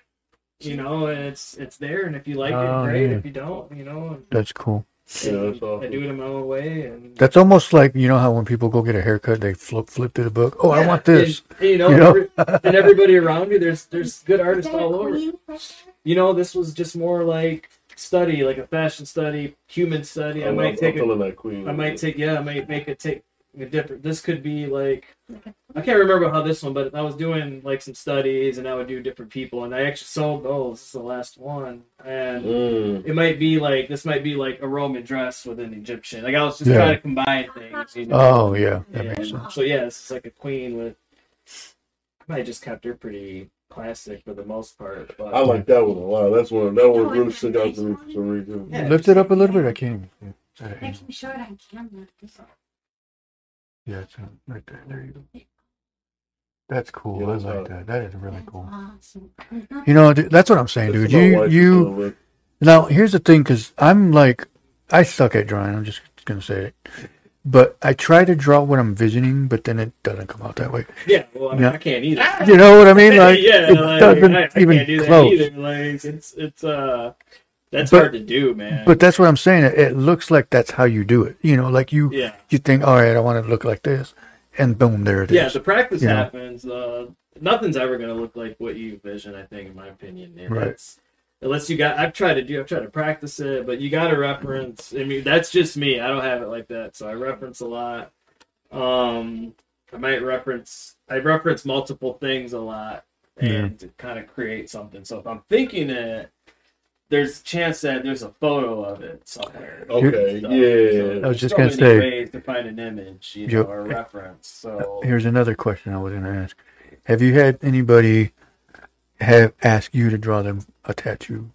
You know, and it's it's there, and if you like Oh, it, great. yeah. If you don't, you know, That's cool. Yeah, that's I do it in my own way, and That's almost like you know how when people go get a haircut, they flip flip through the book. Oh, I want this. And, you know, You know? every- and everybody around you, there's there's good artists all over. queen right there? You know, this was just more like study, like a fashion study, human study. I I'm, might take I'm a feeling that queen. I might take yeah, I might make a take a different. This could be like I can't remember how this one, but I was doing like some studies and I would do different people, and I actually sold those. This is the last one, and Mm. it might be like this might be like a Roman dress with an Egyptian. Like I was just Yeah. trying to combine things. You know? Oh yeah, that And makes sense. So yeah, this is like a queen with. I just kept her pretty classic for the most part, but I like that one a lot. That's one. That one really it's stuck out to me for some reason. Yeah. Lift it up a little bit. I can't even. see. Is that I can show it on camera. Yeah, it's uh, right there. There you go. That's cool. Yeah, I that's like how- that. That is really That's cool. awesome. You know, dude, that's what I'm saying, That's dude. my You wife, you with- now here's the thing, because I'm like, I suck at drawing. I'm just gonna say it, but I try to draw what I'm visioning, but then it doesn't come out that way. yeah, well, I mean, Yeah. I can't either. You know what I mean? Like yeah, it like, doesn't I, I even can't do that close. either. Like it's it's uh, that's But- hard to do, man. But that's what I'm saying. It, it looks like that's how you do it. You know, like you yeah, you think, all right, I want it to look like this, and boom, there it is. yeah, the practice You happens. Uh, nothing's ever gonna look like what you vision. I think, in my opinion, and Right. unless you got. I've tried to do. I've tried to practice it, but you got to reference. I mean, that's just me. I don't have it like that, so I reference a lot. Um, I might reference. I reference multiple things a lot, and to kind of create something. So if I'm thinking it. There's a chance that there's a photo of it somewhere. Okay, So- yeah. so I was just so gonna many say- ways to find an image, you know, or a reference. So Here's another question I was going to ask: Have you had anybody have ask you to draw them a tattoo?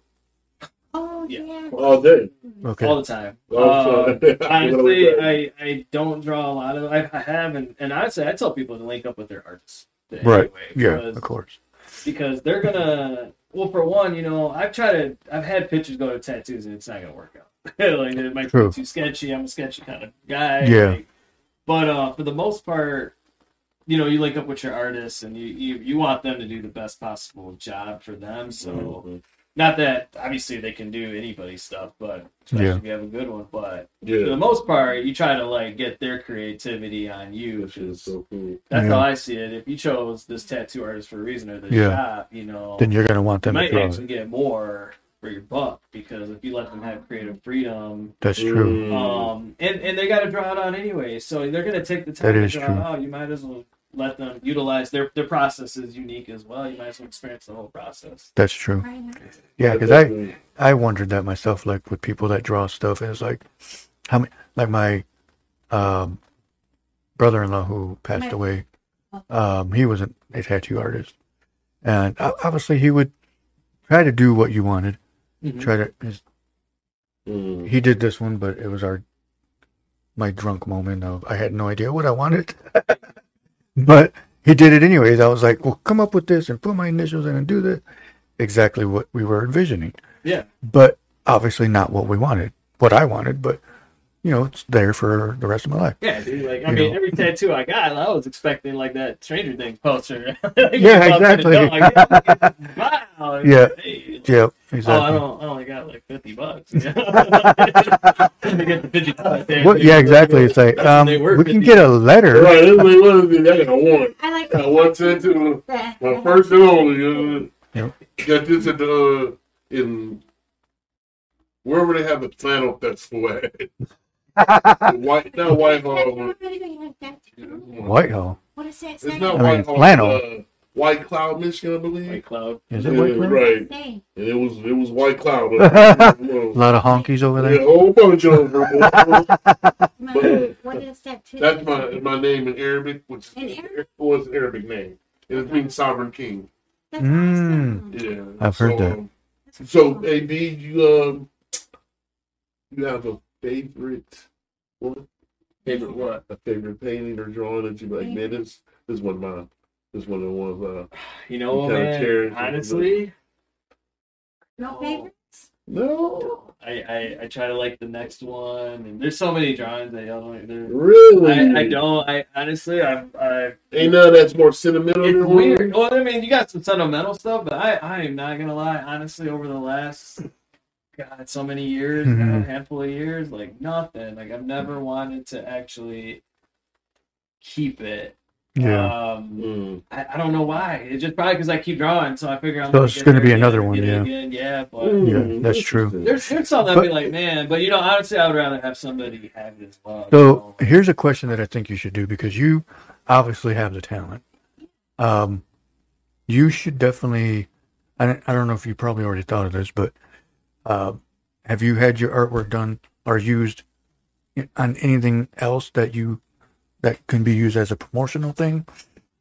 Oh Yeah. yeah. All day. Okay. all the time. Uh, sorry. honestly, I, I don't draw a lot of. I, I have, and, and honestly, I tell people to link up with their artists. Right. Anyway, yeah, because, of course. because they're gonna. Well, for one, you know, I've tried to. I've had pictures go to tattoos, and it's not gonna work out. like it might True. be too sketchy. I'm a sketchy kind of guy. Yeah. like- but uh, for the most part, you know, you link up with your artists, and you you you want them to do the best possible job for them. So. Mhm. Not that obviously they can do anybody's stuff, but especially Yeah. if you have a good one. But yeah. for the most part, you try to like get their creativity on you. That shit is 'cause so cool. That's Yeah. how I see it. If you chose this tattoo artist for a reason or this Yeah. shop, you know, Then you're going to want them to might draw actually it. get more for your buck because if you let them have creative freedom, That's true. Um, and and they got to draw it out anyway, so they're gonna take the time That to draw true. it out. You might as well let them utilize their their process is unique as well. You might as well experience the whole process. That's true. Yeah, because I I wondered that myself, like with people that draw stuff, and it's like how many, like my um, brother-in-law who passed Right. away. Um, he was an, a tattoo artist, and obviously he would try to do what you wanted. Mhm. Try to. His, Mm. he did this one, but it was our my drunk moment of I had no idea what I wanted, but he did it anyways. I was like, "Well, come up with this and put my initials in and do this." Exactly what we were envisioning Yeah. but obviously not what we wanted, what I wanted, but you know, it's there for the rest of my life. Yeah, dude. Like I You mean, know. every tattoo I got, I was expecting like that Stranger Things poster. Like, Yeah, you walk in the exactly. like, wow. Yeah. Hey. Yeah, Oh, I exactly. don't. I only got like fifty bucks. You know? to get the fifty bucks. there, Well, yeah, exactly. It's like um, when they were we can get a letter. Right, this is what it is. I got one. I like Got one tattoo. My first and only. Yep. Got this at the uh, in wherever they have the flannel festival at. White, not Whitehall. Whitehall. What is that It's not I mean, Whitehall. flannel. Uh, White Cloud, Michigan, I believe. White cloud. Is it Yeah, White Cloud? right. And it was it was White Cloud. A lot of honkies over a there. whole bunch of them. What is that? too? That's my my name in Arabic, which In Arabic? was an Arabic name. And it means sovereign king. That's Mm. awesome. Yeah, I've heard so, that. um, So. AB, you um, you have a favorite what? Favorite what? a favorite painting or drawing that you like? Man, this this one of mine. This one of the ones. Uh, You know, You kinda man. Honestly, no favorites? no, I, I I try to like the next one, and there's so many drawings that y'all don't. they're- really. I, I don't. I honestly, I I Ain't none that's more sentimental. It's than one? weird. Well, I mean, you got some sentimental stuff, but I, I am not gonna lie. Honestly, over the last, God, so many years, now, Mhm. a handful of years, like nothing. Like I've never wanted to actually keep it. Yeah. Um, Mm. I, I don't know why. It's just probably because I keep drawing, so I figure I'm. So it's gonna there be again, another one, yeah. Again. Yeah, but. Mm, that's true. interesting. There's, there's something I'd But- be like, man, but you know, honestly, I would rather have somebody have it as well. So here's a question that I think you should do because you obviously have the talent. Um, you should definitely. I don't, I don't know if you probably already thought of this, but uh, have you had your artwork done or used on anything else that you that can be used as a promotional thing?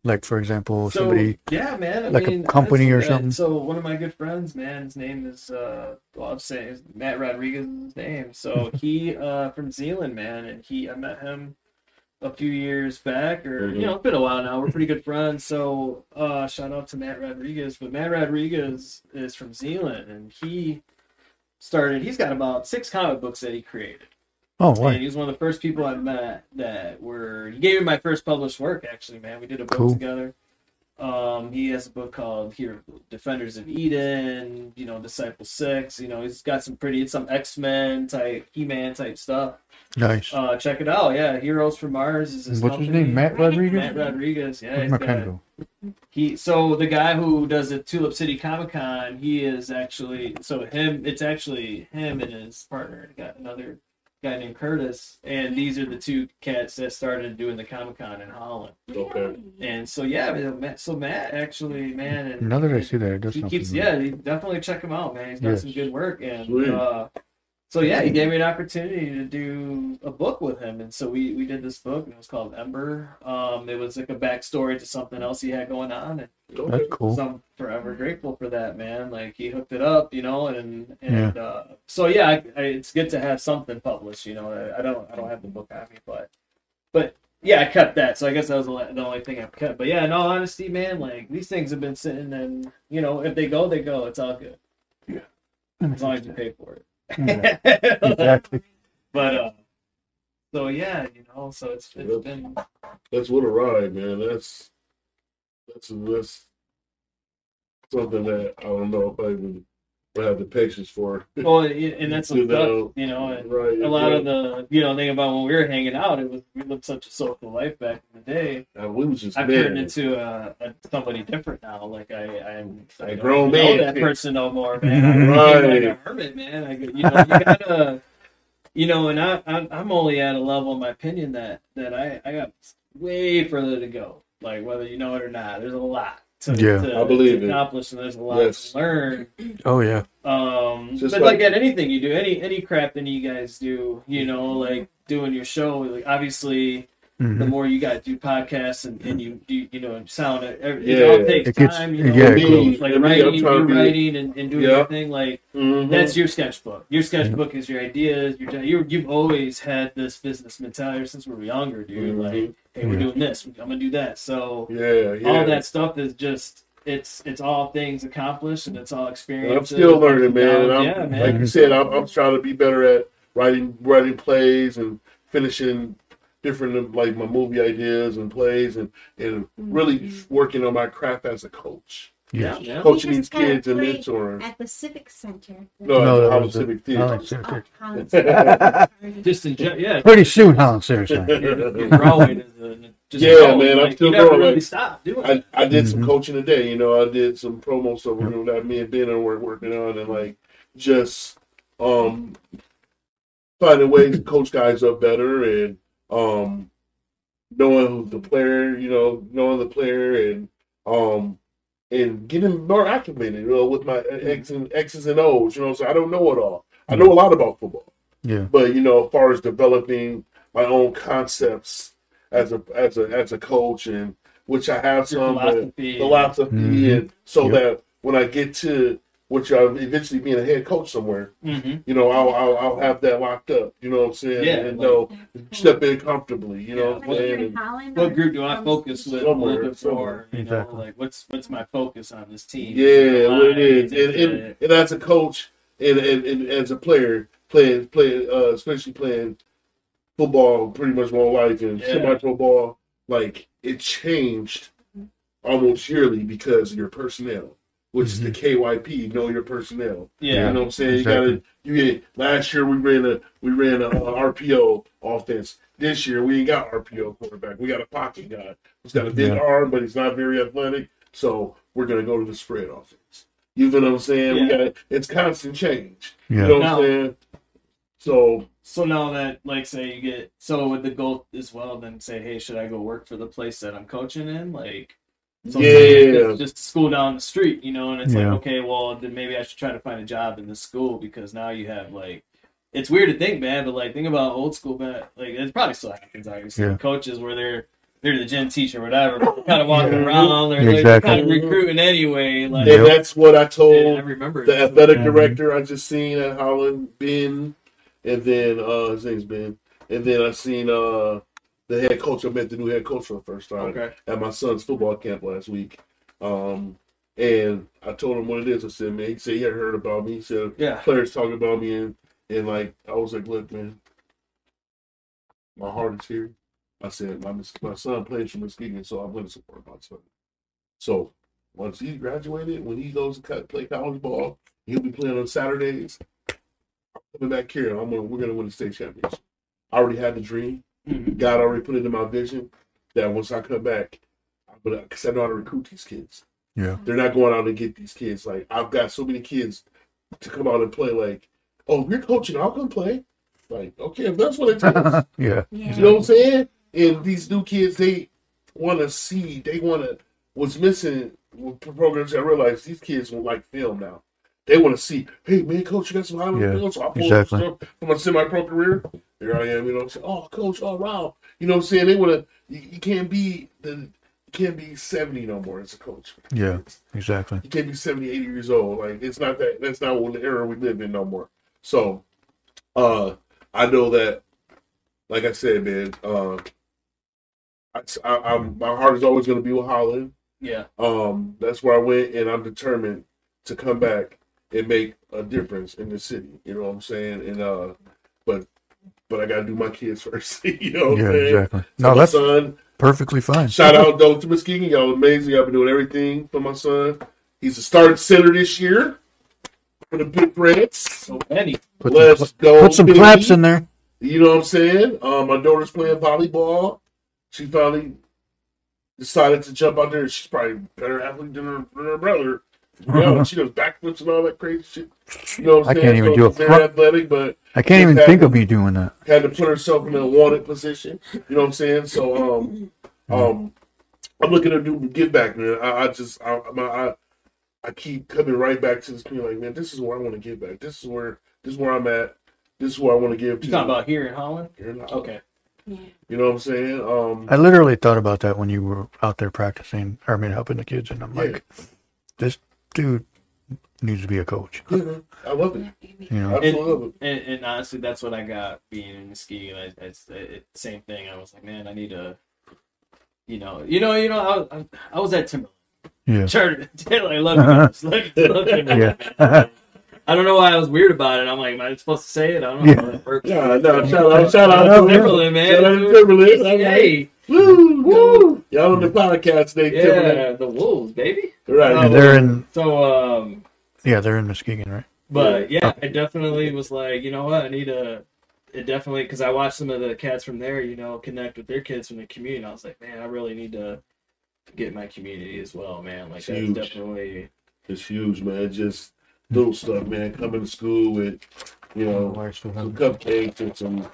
Like, for example, So, somebody. yeah, man. I like a company or uh, something? So one of my good friends, man, his name is uh, well, I'm saying Matt Rodriguez. is His name. So he uh from Zeeland, man, and he I met him a few years back, or Mhm. you know, it's been a while now. We're pretty good friends. So uh, shout out to Matt Rodriguez. But Matt Rodriguez is from Zeeland, and he started. He's got about six comic books that he created. Oh, And what? he was one of the first people I met that were. He gave me my first published work, actually, man. We did a book Cool. together. Um, he has a book called here, Defenders of Eden. You know, Disciple Six. You know, he's got some pretty, it's some X Men type, He Man type stuff. Nice. Uh, check it out. Yeah, Heroes from Mars is his What's his name? Matt Rodriguez. Matt Rodriguez. Yeah, Where's he's my got- he so the guy who does the Tulip City Comic Con, he is actually so him. It's actually him and his partner. Got another guy named Curtis, and these are the two cats that started doing the Comic Con in Holland. Okay. And so yeah, so Matt actually, man, and Now that I see that, it does he keeps yeah, he definitely check him out, man. He's done Yes. some good work, and Sweet. uh, so yeah, he gave me an opportunity to do a book with him, and so we we did this book, and it was called Ember. Um, it was like a backstory to something else he had going on, and That's cool. so I'm forever grateful for that, man. Like he hooked it up, you know, and and uh, so yeah, I, I, it's good to have something published. You know, I, I don't I don't have the book on me, but but yeah, I kept that. So I guess that was the the only thing I kept. But yeah, in all honesty, man, like these things have been sitting, and you know, if they go, they go. It's all good Yeah, as long as you pay for it. Yeah, exactly. but uh, so yeah, you know, so it's it's been That's what a ride, man. That's that's that's something that I don't know if I even would have the patience for. well, and that's what that. you know. And, right. a lot of the you know thing about when we were hanging out it was we lived such a social life back in the day Uh, we was just i've turned into a, a somebody different now like i i'm i A don't grown know man. that person no more man Right. like a hermit man I, you know you gotta you know and I, I'm, I'm only at a level in my opinion that that i i got way further to go like whether you know it or not. There's a lot to, Yeah. to, I believe to it. accomplish, and there's a lot Yes. to learn. Oh yeah. Um, Just but like, like- at anything you do, any any crap that you guys do, you know, like doing your show, like obviously the Mhm. more you got to do podcasts and, and you do you know sound it, it Yeah. all takes It gets- time. You know, yeah, it like, grows. like For me, I'm writing, you be- writing and, and doing Yeah. your thing. Like Mhm. that's your sketchbook. Your sketchbook is your ideas. Your you you've always had this business mentality since we were younger, dude. Mhm. Like, hey, we're Yeah. doing this. I'm gonna do that. So yeah, yeah. all that stuff is just it's it's all things accomplished and it's all experience. I'm still learning, man. And I'm, yeah, man. Like you said, I'm, I'm trying to be better at writing writing plays and finishing different like my movie ideas and plays and and really mm-hmm. working on my craft as a coach, yeah, yeah. coaching these just got a kids and play mentoring. At the Civic Center. No, No, at the was the- Civic I Theater. like Civic. Oh, Civic. Just in gen- yeah. Pretty soon, Holland seriously. You're, you're growing just Yeah, growing. man, I'm still you never growing. really stop doing. I, I did some Mhm. coaching today. You know, I did some promo stuff you know, that me and Ben are working on, and like just um finding ways to coach guys up better and um knowing the player, you know, knowing the player and um and getting more acclimated, you know, with my X and X's and O's. You know, so I don't know it all. I know a lot about football Yeah. but you know, as far as developing my own concepts as a as a as a coach, and which I have Your some but philosophy. philosophy, Mhm. and so Yep. that when I get to which I'm eventually being a head coach somewhere, Mhm. you know, I'll I'll, I'll have that locked up. You know what I'm saying? Yeah, and like- know step in comfortably. You know Yeah. what Like here saying? in And, Holland What group do I focus with a Somewhere, little bit more? You know, Exactly. like what's what's my focus on this team? yeah, what it Why is, and, and, and as a coach and, and, and as a player playing playing uh, especially playing football pretty much my whole life and Yeah. semi-pro ball, like it changed almost yearly because of your personnel, which is the KYP, know your personnel. yeah. You know what I'm saying? exactly. You got to you get last year we ran a we ran a, uh RPO offense. This year we ain't got RPO quarterback. We got a pocket guy He's got a big Yeah. arm, but he's not very athletic. So we're gonna go to the spread offense. You know what I'm saying? We got it's constant change. Yeah. You know what Now- I'm saying? So So now that, like, say you get so with the goal as well, then say, hey, should I go work for the place that I'm coaching in? Like, so say Yeah. it's just a school down the street, you know, and it's Yeah. like, okay, well, then maybe I should try to find a job in this school because now you have like, it's weird to think, man, but like, think about old school, man. Like, it probably still happens, obviously. Yeah. Coaches where they're they're the gym teacher, or whatever, kind of walking Yeah. around, they're, Exactly. they're kind of recruiting anyway. Like, Yep. and that's what I told I remember the it. athletic director I just seen at Holland, Ben, and then uh his name's Ben, and then I seen uh the head coach. I met the new head coach for the first time Okay. at my son's football camp last week. Um, and I told him what it is. I said, man, he said he had heard about me. He said Yeah. players talking about me, and and like I was like, look, man, my heart is here. I said my my son plays for Muskegon, so I'm going to support my son. So once he graduated, when he goes to play college ball, he'll be playing on Saturdays. I'm coming back here. I'm gonna we're gonna win the state championship. I already had the dream. Mhm. God already put it in my vision that once I come back, but because I know how to recruit these kids, Yeah. they're not going out and get these kids. Like I've got so many kids to come out and play. Like, oh, you're coaching, I'll come play. Like, okay, if that's what it takes. yeah. Yeah. You know what I'm saying? And these new kids, they want to see. They want to. What's missing with programs? I realize these kids will like film now. They want to see. Hey, man, coach, you got some highlight Yeah, film. So I pull exactly. stuff from my semi-pro career. Here I am. You know, what I'm saying, oh, coach, oh wow. You know what I'm saying? They want to. You, you can't be the. You can't be 70 no more as a coach. Yeah. Exactly. You can't be 70, 80 years old. Like it's not that. That's not what the era we live in no more. So, uh, I know that. Like I said, man. Uh, I, I, I'm, my heart is always going to be with Holland. Yeah. Um, that's where I went, and I'm determined to come back and make a difference in the city. You know what I'm saying? And uh, but but I got to do my kids first. you know what Yeah. I'm? Exactly. So No, my that's son. perfectly fine. Shout out though to Muskegon, y'all amazing. I've been doing everything for my son. He's a starting center this year for the Big Reds. So many. Put Let's some, go. put some Billy. claps in there. You know what I'm saying? Um, my daughter's playing volleyball. She finally decided to jump out there. She's probably a better athlete than her, than her brother. You know, she does backflips and all that crazy shit. You know what I'm I saying? can't even So do a she's very front- athletic, but I can't even think of me doing that. had to put herself in a wanted position. You know what I'm saying? So um um I'm looking to do give back, man. I, I just I, my, I I keep coming right back to this community. Like, man, this is where I want to give back. This is where this is where I'm at. This is where I want to give to. You talking about here in Holland? Here in Holland. Okay. You know what I'm saying? Um, I literally thought about that when you were out there practicing, or I mean, helping the kids, and I'm Yeah. like, this dude needs to be a coach. yeah, mm-hmm. I love it. You know, I absolutely. And, and honestly, that's what I got being in Muskegon. I, it's it, same thing. I was like, man, I need to, you know, you know, you know, I, I, I was at Timberland. yeah, Sure, I love it. Love- love Timberland. yeah, I don't know why I was weird about it. I'm like, am I supposed to say it? I don't know. how that works. Yeah, no, shout out, shout out to Timberland, man. Shout out to Timberland. All right. Hey, Woo, woo. Y'all on the podcast today, Timberland. yeah, the Wolves, baby. Right. and they're in, So, um, yeah, they're in Muskegon, right? But yeah, I definitely was like, you know what, I need to. It definitely because I watched some of the cats from there, you know, connect with their kids from the community. I was like, man, I really need to get my community as well, man. Like It's that's huge. definitely It's huge, man. Just little stuff, man. Coming to school with, you know, some cupcakes and some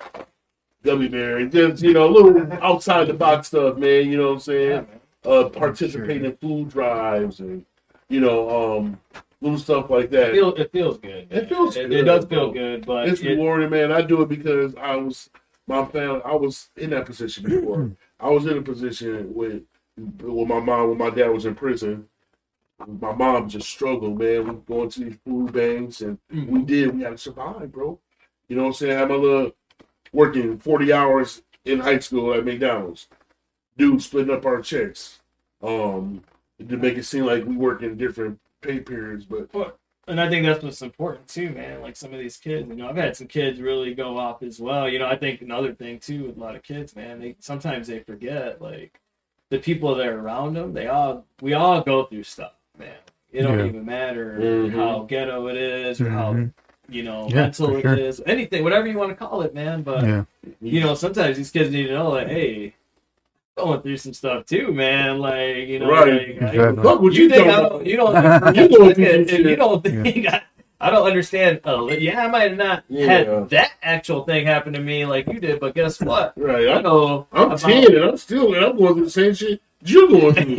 gummy bears. Just, you know, a little outside the box stuff, man. You know what I'm saying? man. Uh, participate in food drives and, you know, um, little stuff like that. It, feel, it feels good. It feels It, good, it does feel good, but it's it, rewarding, man. I do it because I was my family. I was in that position before. I was in a position with with my mom when my dad was in prison. My mom just struggled, man. We going to these food banks, and we did. We had to survive, bro. You know what I'm saying? I had my little working 40 hours in high school at McDonald's. Dude splitting up our checks, um, to make it seem like we work in different pay periods, but and I think that's what's important too, man. Like some of these kids, you know, I've had some kids really go off as well. You know, I think another thing too with a lot of kids, man, they sometimes they forget like the people that are around them. They all we all go through stuff, man. It don't Yeah. even matter Mhm. how ghetto it is or how Mhm. you know Yeah, mental for it sure. is, anything, whatever you want to call it, man. But Yeah, you know, sometimes these kids need to know like, hey. Going through some stuff too, man. Like you know, Right. like, Exactly. fuck what you you, think talking I don't, you don't, You going through some if you don't think I, I don't understand. Uh, yeah, I might have not Yeah. had that actual thing happen to me like you did, but guess what? Right, I I know I'm about ten and I'm still and I'm going through the same shit you're going through.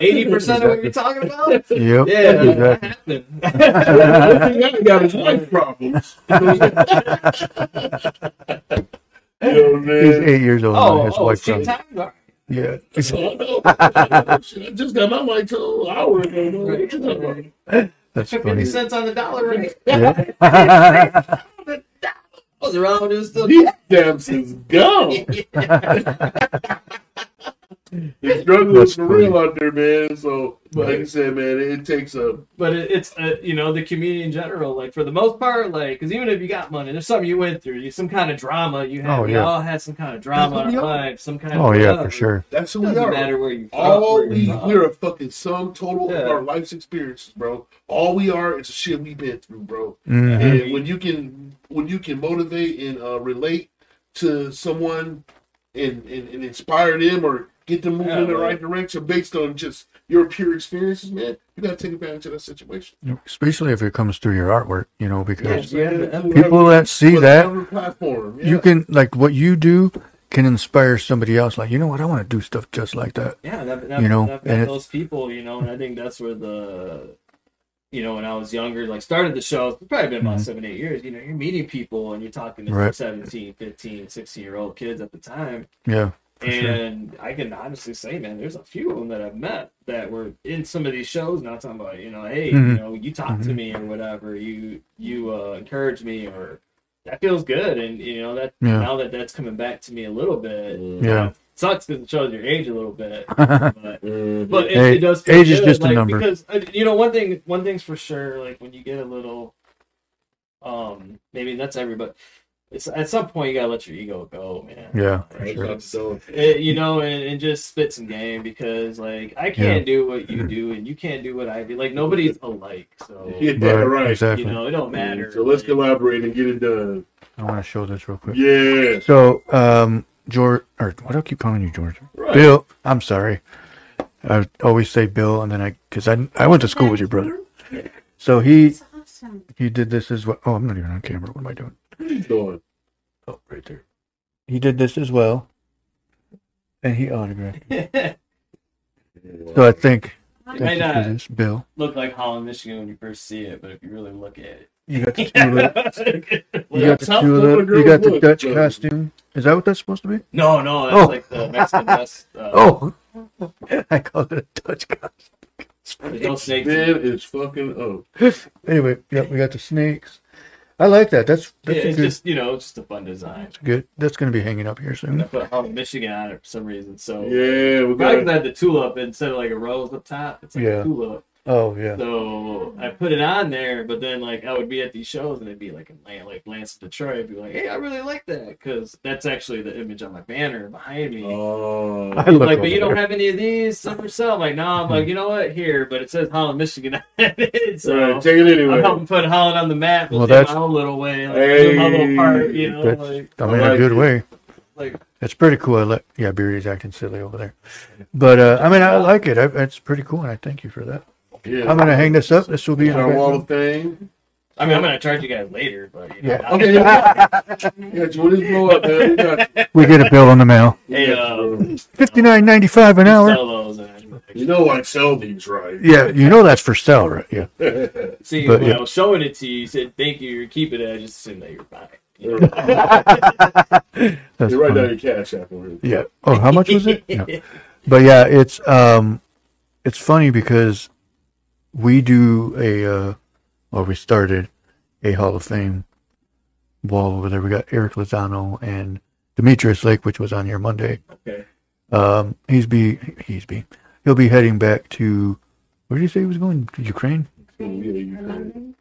eighty percent of what you're talking about. yep, Yeah, exactly. that happened. got is life problems. you know what He's eight years old. and oh, his oh, wife cheat time. Yeah, I just got my white toe an hour ago. man. You that's Fifty funny. cents on the dollar, right? Yeah. Was around when it still. These damns is gone. The struggle That's is for real out there, man. So, like Right. I said, man, it takes a but it, it's uh, you know the community in general like for the most part like because even if you got money there's something you went through you some kind of drama you had Oh, we all had some kind of drama in our what life some kind of Oh of yeah, whatever. for sure. that's who we doesn't are. matter where you from, All where we you're we're a fucking sum total Yeah. of our life's experiences, bro. All we are is the shit we've been through, bro. Mhm. And when you can when you can motivate and uh, relate to someone and, and, and inspire them or get them moving Yeah, in the right. right direction based on just your pure experiences, man, you gotta take advantage of that situation. Especially if it comes through your artwork, you know, because Yeah, yeah. people that see that, platform, yeah. you can like what you do can inspire somebody else. Like, you know what, I want to do stuff just like that. yeah that, that, You know, that, and those people you know and i think that's where the you know when i was younger like started the show it's probably been about Mhm. seven eight years you know you're meeting people and you're talking to Right. 17 15 16 year old kids at the time Yeah, for sure. And I can honestly say, man, there's a few of them that I've met that were in some of these shows. Not talking about, you know, hey, you Mhm. know, you talk to Mhm. me or whatever, you you uh, encourage me, or that feels good. And you know that Yeah. now that that's coming back to me a little bit, Yeah. it sucks because it shows your age a little bit. But but it, Hey, it does feel age is good, just a number. because uh, you know one thing one thing's for sure like when you get a little um maybe that's everybody it's at some point you gotta let your ego go man Yeah, for Like, sure. it's- it, you know and, and just spit some game because like I can't do what you do and you can't do what I do like nobody's alike so Yeah, Right, right. exactly. you know it don't matter So let's Like, collaborate and get it done. I want to show this real quick. Yeah. So, um, George, or why do I keep calling you George? Right. Bill. I'm sorry. I always say Bill, and then I, because I, I went to school with your brother. So he, awesome. he did this as well. Oh, I'm not even on camera. What am I doing? What are you doing? Oh, right there. He did this as well, and he autographed. it. So I think It might not this, Bill. look like Holland, Michigan when you first see it, but if you really look at it, You got the tulip. You got the South tulip. Florida You got the girls Dutch look, costume. Is that what that's supposed to be? no, no, that's Oh. like the Mexican dress. Uh, Oh, I called it a Dutch costume. there's no snakes. Man is fucking up. Anyway, yep, we got the snakes. I like that. That's Yeah, that's a it's good. just you know, it's just a fun design. good. That's going to be hanging up here soon. I put Holland, Michigan on it for some reason. So Yeah, we Probably 'cause got I had the tulip instead of like a rose up top. It's like Yeah. a tulip. Oh yeah. So I put it on there, but then like I would be at these shows and it'd be like in Lan- like Lance Detroit. I'd be like, hey, I really like that because that's actually the image on my banner behind me. Oh, I look like, over but you don't have any of these some for sale. I'm like, no, I'm like, you know what? Here, but it says Holland, Michigan on it. So Right, take it anyway. I'm helping put Holland on the map. Well, Well, that's- my own little way, like do my little part, you know, That's- like I mean, I a like good way. like It's pretty cool. I like. Yeah, Beardy's acting silly over there, but uh, I mean, I like it. I, it's pretty cool, and I thank you for that. Yeah. I'm gonna hang this up. This will be in our our wall of fame. I mean, I'm gonna charge you guys later, but you know, Yeah. Okay, yeah. yeah, Jordan, blow up, man. We got you. We get a bill in the mail. Hey, Yeah, uh, bro. Fifty nine ninety five an hour. sell those and- You know I sell these, right? Yeah, you know that's for sale, right? Yeah. See, But, when yeah. I was showing it to you, you said thank you, you're keeping it. I just assumed that you're buying. it. You know? That's You write down your cash app over here. Yeah. Oh, how much was it? No. But yeah, it's um, it's funny because we do a uh, well, we started a Hall of Fame wall over there. We got Eric Lozano and Demetrius Lake, which was on here Monday. Okay. Um, he's be he's be he'll be heading back to where did you say he was going? Ukraine? Yeah, you can. London.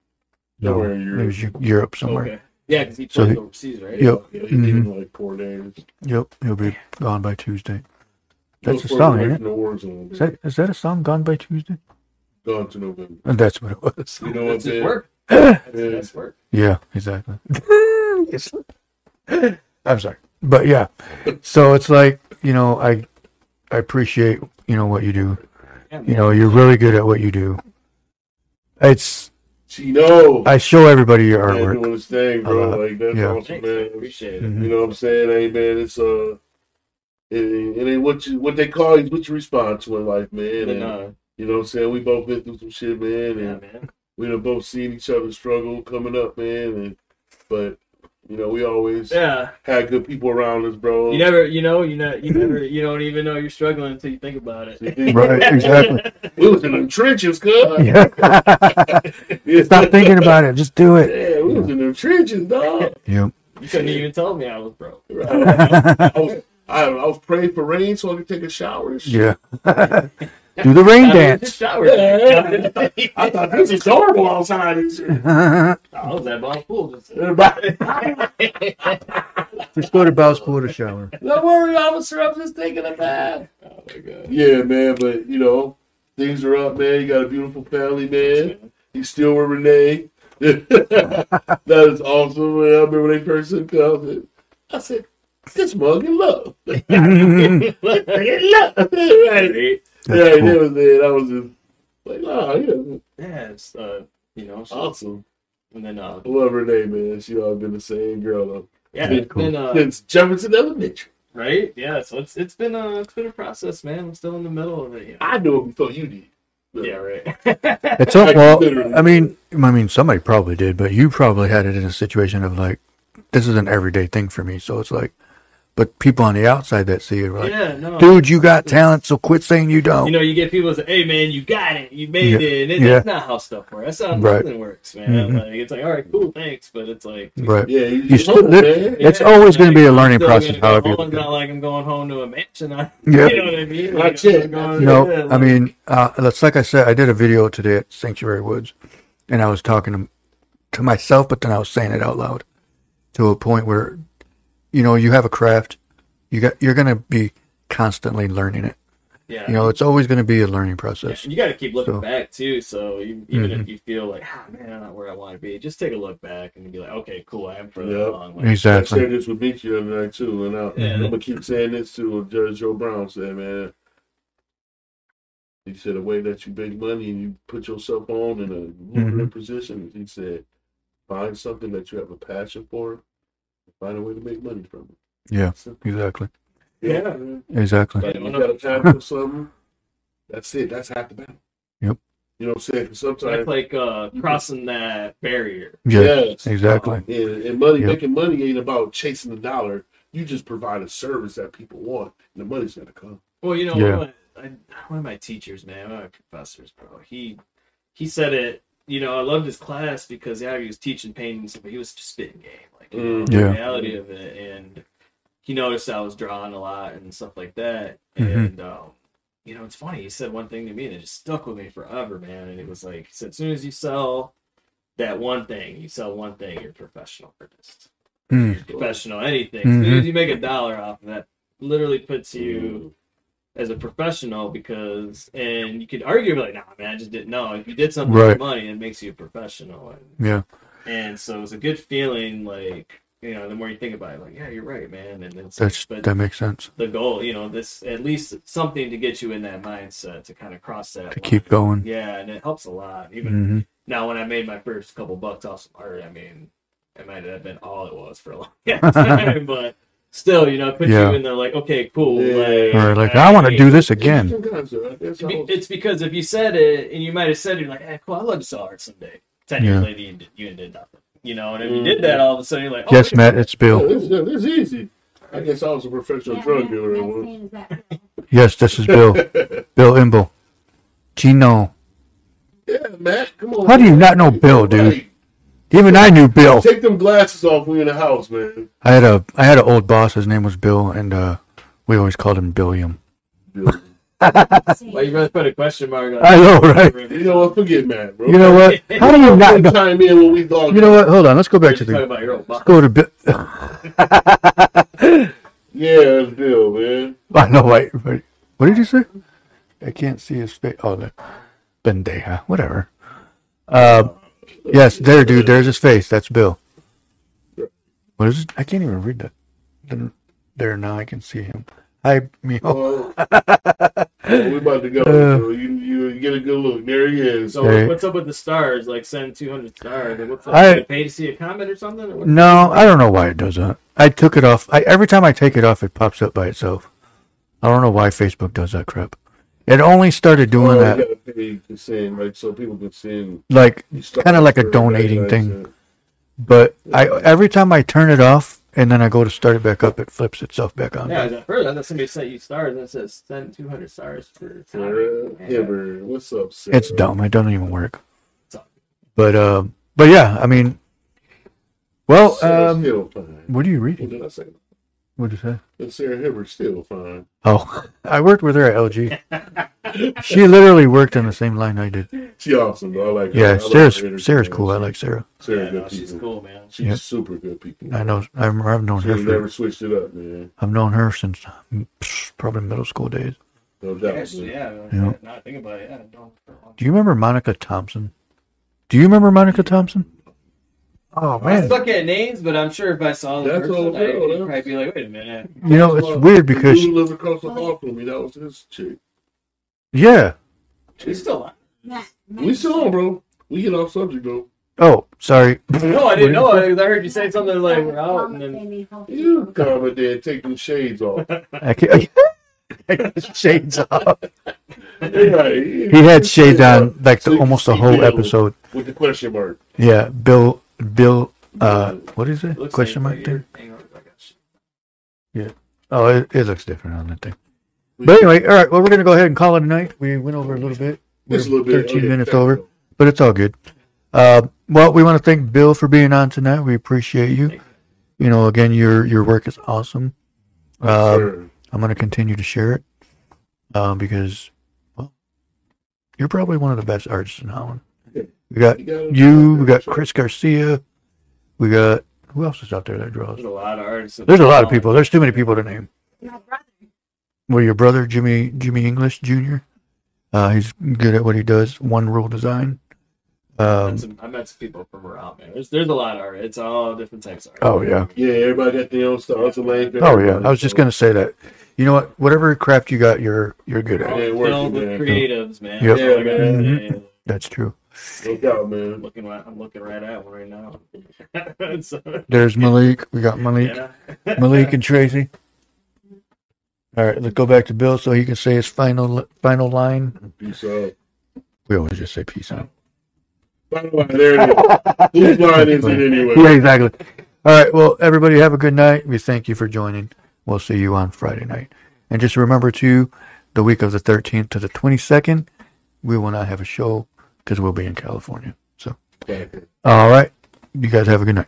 No, in it was Eu- Europe somewhere. Okay. Yeah, because he So played he- overseas, right? Yep. Yeah, he needed Mhm. like four days. Yep, he'll be gone by Tuesday. That's a song, ain't away it? from The war zone. Is that is that a song? Gone by Tuesday? Gone to November. And that's what it was. You know what That's his I'm work. That's Yeah. work. Yeah, exactly. Yes. I'm sorry, but yeah. So it's like you know, I I appreciate you know what you do. Yeah, You know, you're really good at what you do. It's Chino. I show everybody your man, artwork. doing his thing, bro. love Like that's Yeah. awesome, man. man. Appreciate it. Mhm. You know what I'm saying? Hey, man, it's uh, it, it ain't what you what they call you, what you respond to in life, man. And, And, uh, you know what I'm saying? We both been through some shit, man, yeah, and man. we done both seen each other struggle coming up, man. And but you know, we always Yeah. had good people around us, bro. You never, you know, you know, you never, you don't even know you're struggling until you think about it. Right, exactly. We was in the trenches, cuz. Yeah. Stop thinking about it. Just do it. Yeah, we was in the trenches, dog. Yep. You couldn't even tell me I was broke. I was, I, I was praying for rain so I could take a shower. and shit. Yeah. do the rain I was in the dance. shower. I thought this was horrible outside. and. I was at Bob's pool. Just, Just go to Bow's Pool to shower. Don't worry, officer. I'm just taking a bath. Oh my god. Yeah, man, but you know, things are up, man. You got a beautiful family, man. You still with Renee. that is awesome, man. I remember when they first took up. I said, this mug in love. That's in love. Right. cool. yeah, that was it. I was just like, wow, yeah. Yeah, it's uh, you know, so, Awesome. and then uh, I love Renee, man. She all been the same girl though. yeah, Very it's been uh, Since Jefferson Elementary. right, yeah. So it's it's been a it's been a process, man. I'm still in the middle of it. You know? I knew it before you did. Yeah, right. It's all, well, I mean, I mean, somebody probably did, but you probably had it in a situation of like, this is an everyday thing for me. So it's like, but people on the outside that see it are like, yeah, no. dude, you got talent, so quit saying you don't. You know, you get people that say, "Hey, man, you got it, you made Yeah, it." And it, yeah. That's not how stuff works. That's how Right. nothing works, man. Mhm. Like it's like, all right, cool, thanks, but it's like, right. Yeah, you, You still- humble, that- man. It's always gonna be a I'm learning process, gonna go however you home. It's not like I'm going home to a mansion. I, Yeah. You know what I mean? Not Like, yet. I'm going- No, yeah, I mean, uh, that's like I said, I did a video today at Sanctuary Woods, and I was talking to, to myself, but then I was saying it out loud to a point where, you know, you have a craft, you got, you're gonna be constantly learning it. yeah. You know, it's always gonna be a learning Yeah, process. you got to keep looking So- back too. So you, even Mhm. if you feel like, ah, man, I'm not where I want to be, just take a look back and be like, okay, cool, I am further Yep. along. Like, I Exactly. shared this with Mickey the other night too, and I, Yeah. I'm gonna keep saying this to What Judge Joe Brown said, man. He said the way that you make money and you put yourself on in a lucrative Mm-hmm. position. He said, find something that you have a passion for, and find a way to make money from it. Yeah, Simple. exactly. Yeah. Exactly. Like, you got a passion for something, That's it. That's half the battle. Yep. You know what I'm saying? 'Cause That's Sometimes, like uh, crossing that barrier. Yeah, Yes. exactly. and, and money Yep. making money ain't about chasing the dollar. You just provide a service that people want, and the money's gonna come. Well, you know, Yeah. one, of my, I, one of my teachers, man, one of my professors, bro, he he said it. You know, I loved his class because yeah, he was teaching paintings, but he was just spitting game, like you know, Mm. the Yeah. reality of it. And he noticed I was drawing a lot and stuff like that. Mhm. And um, you know, it's funny. He said one thing to me and it just stuck with me forever, man. And it was like he said, as soon as you sell that one thing, you sell one thing, you're a professional artist Mm. professional anything. As soon Mhm. as you make a dollar off of that, literally puts you as a professional because, and you could argue like, nah, man, I just didn't know. If you did something Right. with money, it makes you a professional. And, Yeah. and so it's a good feeling, like you know, the more you think about it, like, yeah, you're right, man. And it's That's but that makes sense. the goal, you know, this at least something to get you in that mindset to kind of cross that. To line. keep going. Yeah, and it helps a lot. Even hmm now, when I made my first couple bucks off some art, I mean, it might have been all it was for a long time, but still, you know, put Yeah. you in there like, okay, cool. Yeah. Like, Or like, I want to do this again. Different concept. It's be- all. It's because if you said it and you might have said it, you're like, hey, cool, I'd love to sell art someday. Ten years Yeah. later, you did, you did nothing. You know, and if you mm, did that, all of a sudden you're like, oh, Yes, wait Matt, it's Bill. Yeah, this, this is easy. I guess I was a professional Yeah, drug dealer at that's once. me, is that Yes, this is Bill. Bill Embil. Chino. Yeah, Matt, come on. How do you not know Bill, dude? Right. Even I knew Bill. Take them glasses off when you're in the house, man. I had a I had an old boss. His name was Bill, and uh, we always called him Billiam. Bill. See, Why you rather put a question mark on I know, right? You know what? Forget Matt, bro. You know what? How do you not know? Chime in when we talk. You know what? Hold on. Let's go back to the. about your old boss. Go to Bill. Yeah, it's Bill, man. I know. Wait, wait. What did you say? I can't see his face. Oh, the bendeja. Whatever. Uh, yes, there, dude. There's his face. That's Bill. What is it? I can't even read that. There now, I can see him. Hi, Mio. Oh, we about to go. Uh. you, you get a good look. There he is. So what's up with the stars? Like send 200 stars. Like, what's up? I- you pay to see a comment or something? Or? No, I don't know why it does that. I took it off. I every time I take it off, it pops up by itself. I don't know why Facebook does that crap. It only started doing Oh, that You gotta pay to send, like, so people can send. like kind of like a donating thing. that's But I every time I turn it off and then I go to start it back up, it flips itself back on. Yeah, at first I thought somebody sent you stars and it says send 200 stars for it. Sarah comment. Hibbert, what's up, Sarah? It's dumb. It doesn't even work. But um, but yeah, I mean, well, Sarah's um, what are you What reading? Did I say? What did you say? And Sarah Hibbert's still fine. Oh, I worked with her at LG. she literally worked on the same line I did. She awesome, though. I like her. I Yeah, like Sarah's her Sarah's cool. I like Sarah. Sarah, Yeah, good no, she's people. cool, man. She's Yeah. super good people. I know. I've, I've known her She's for never switched it up, man. I've known her since mm, probably middle school days. No doubt. Actually, yeah. Yeah. Now I think about it, yeah. Don't- for a Do you remember Monica Thompson? Do you remember Monica Thompson? Oh I suck at names, but I'm sure if I saw the That's person, all I'd good, huh? probably be like, wait a minute. You know, it's weird because dude who lives across the hall from me, that was his chick. yeah. She's still on. Matt, Matt, We still on, bro. We get off subject, bro. Oh, sorry. No, I didn't know. I, I heard you say something like we're out, and then made me hope- You comment there, take them shades off. I can't, shades off. Right. He had shades on like the, almost the whole Bill episode. With the question mark. Yeah, Bill. Bill. Uh, what is it? looks Question like, mark thing. Hang on, I got shit. Oh, it, it looks different on that thing. But anyway, all right. Well, we're gonna go ahead and call it a night. We went over a little bit. We're a little bit. 13 okay, minutes over, but it's all good. Uh, well, we want to thank Bill for being on tonight. We appreciate you. You know, again, your your work is awesome. Um, Sure. I'm going to continue to share it um, because, well, you're probably one of the best artists in Holland. We got You got you, we got Chris Garcia, we got who else is out there that draws? There's a lot of artists. There's a lot of people. There's too many people to name. My brother. Well, your brother Jimmy Jimmy English Jr. Uh, he's good at what he does. One rule design. I Um, met, some, I met some people from around man. There's there's a lot of art. It's all different types of art. oh yeah, Yeah, everybody got their own style. It's a lane. oh yeah. I was just gonna say that. You know what? Whatever craft you got, you're you're good at. all it. Yeah, working, filled with creatives, man. Yep. That's all I gotta Mhm. That's true. No doubt, I'm man. looking right, I'm looking right at one right now. so, There's Malik. We got Malik, yeah. Malik and Tracy. All right, let's go back to Bill so he can say his final final line. Peace out. We always just say peace out. Bottom line, there it is. Whose line is it anyway? Yeah, exactly. All right. Well, everybody have a good night. We thank you for joining. We'll see you on Friday night. And just remember to the week of the 13th to the 22nd, we will not have a show because we'll be in California. So, all right. You guys have a good night.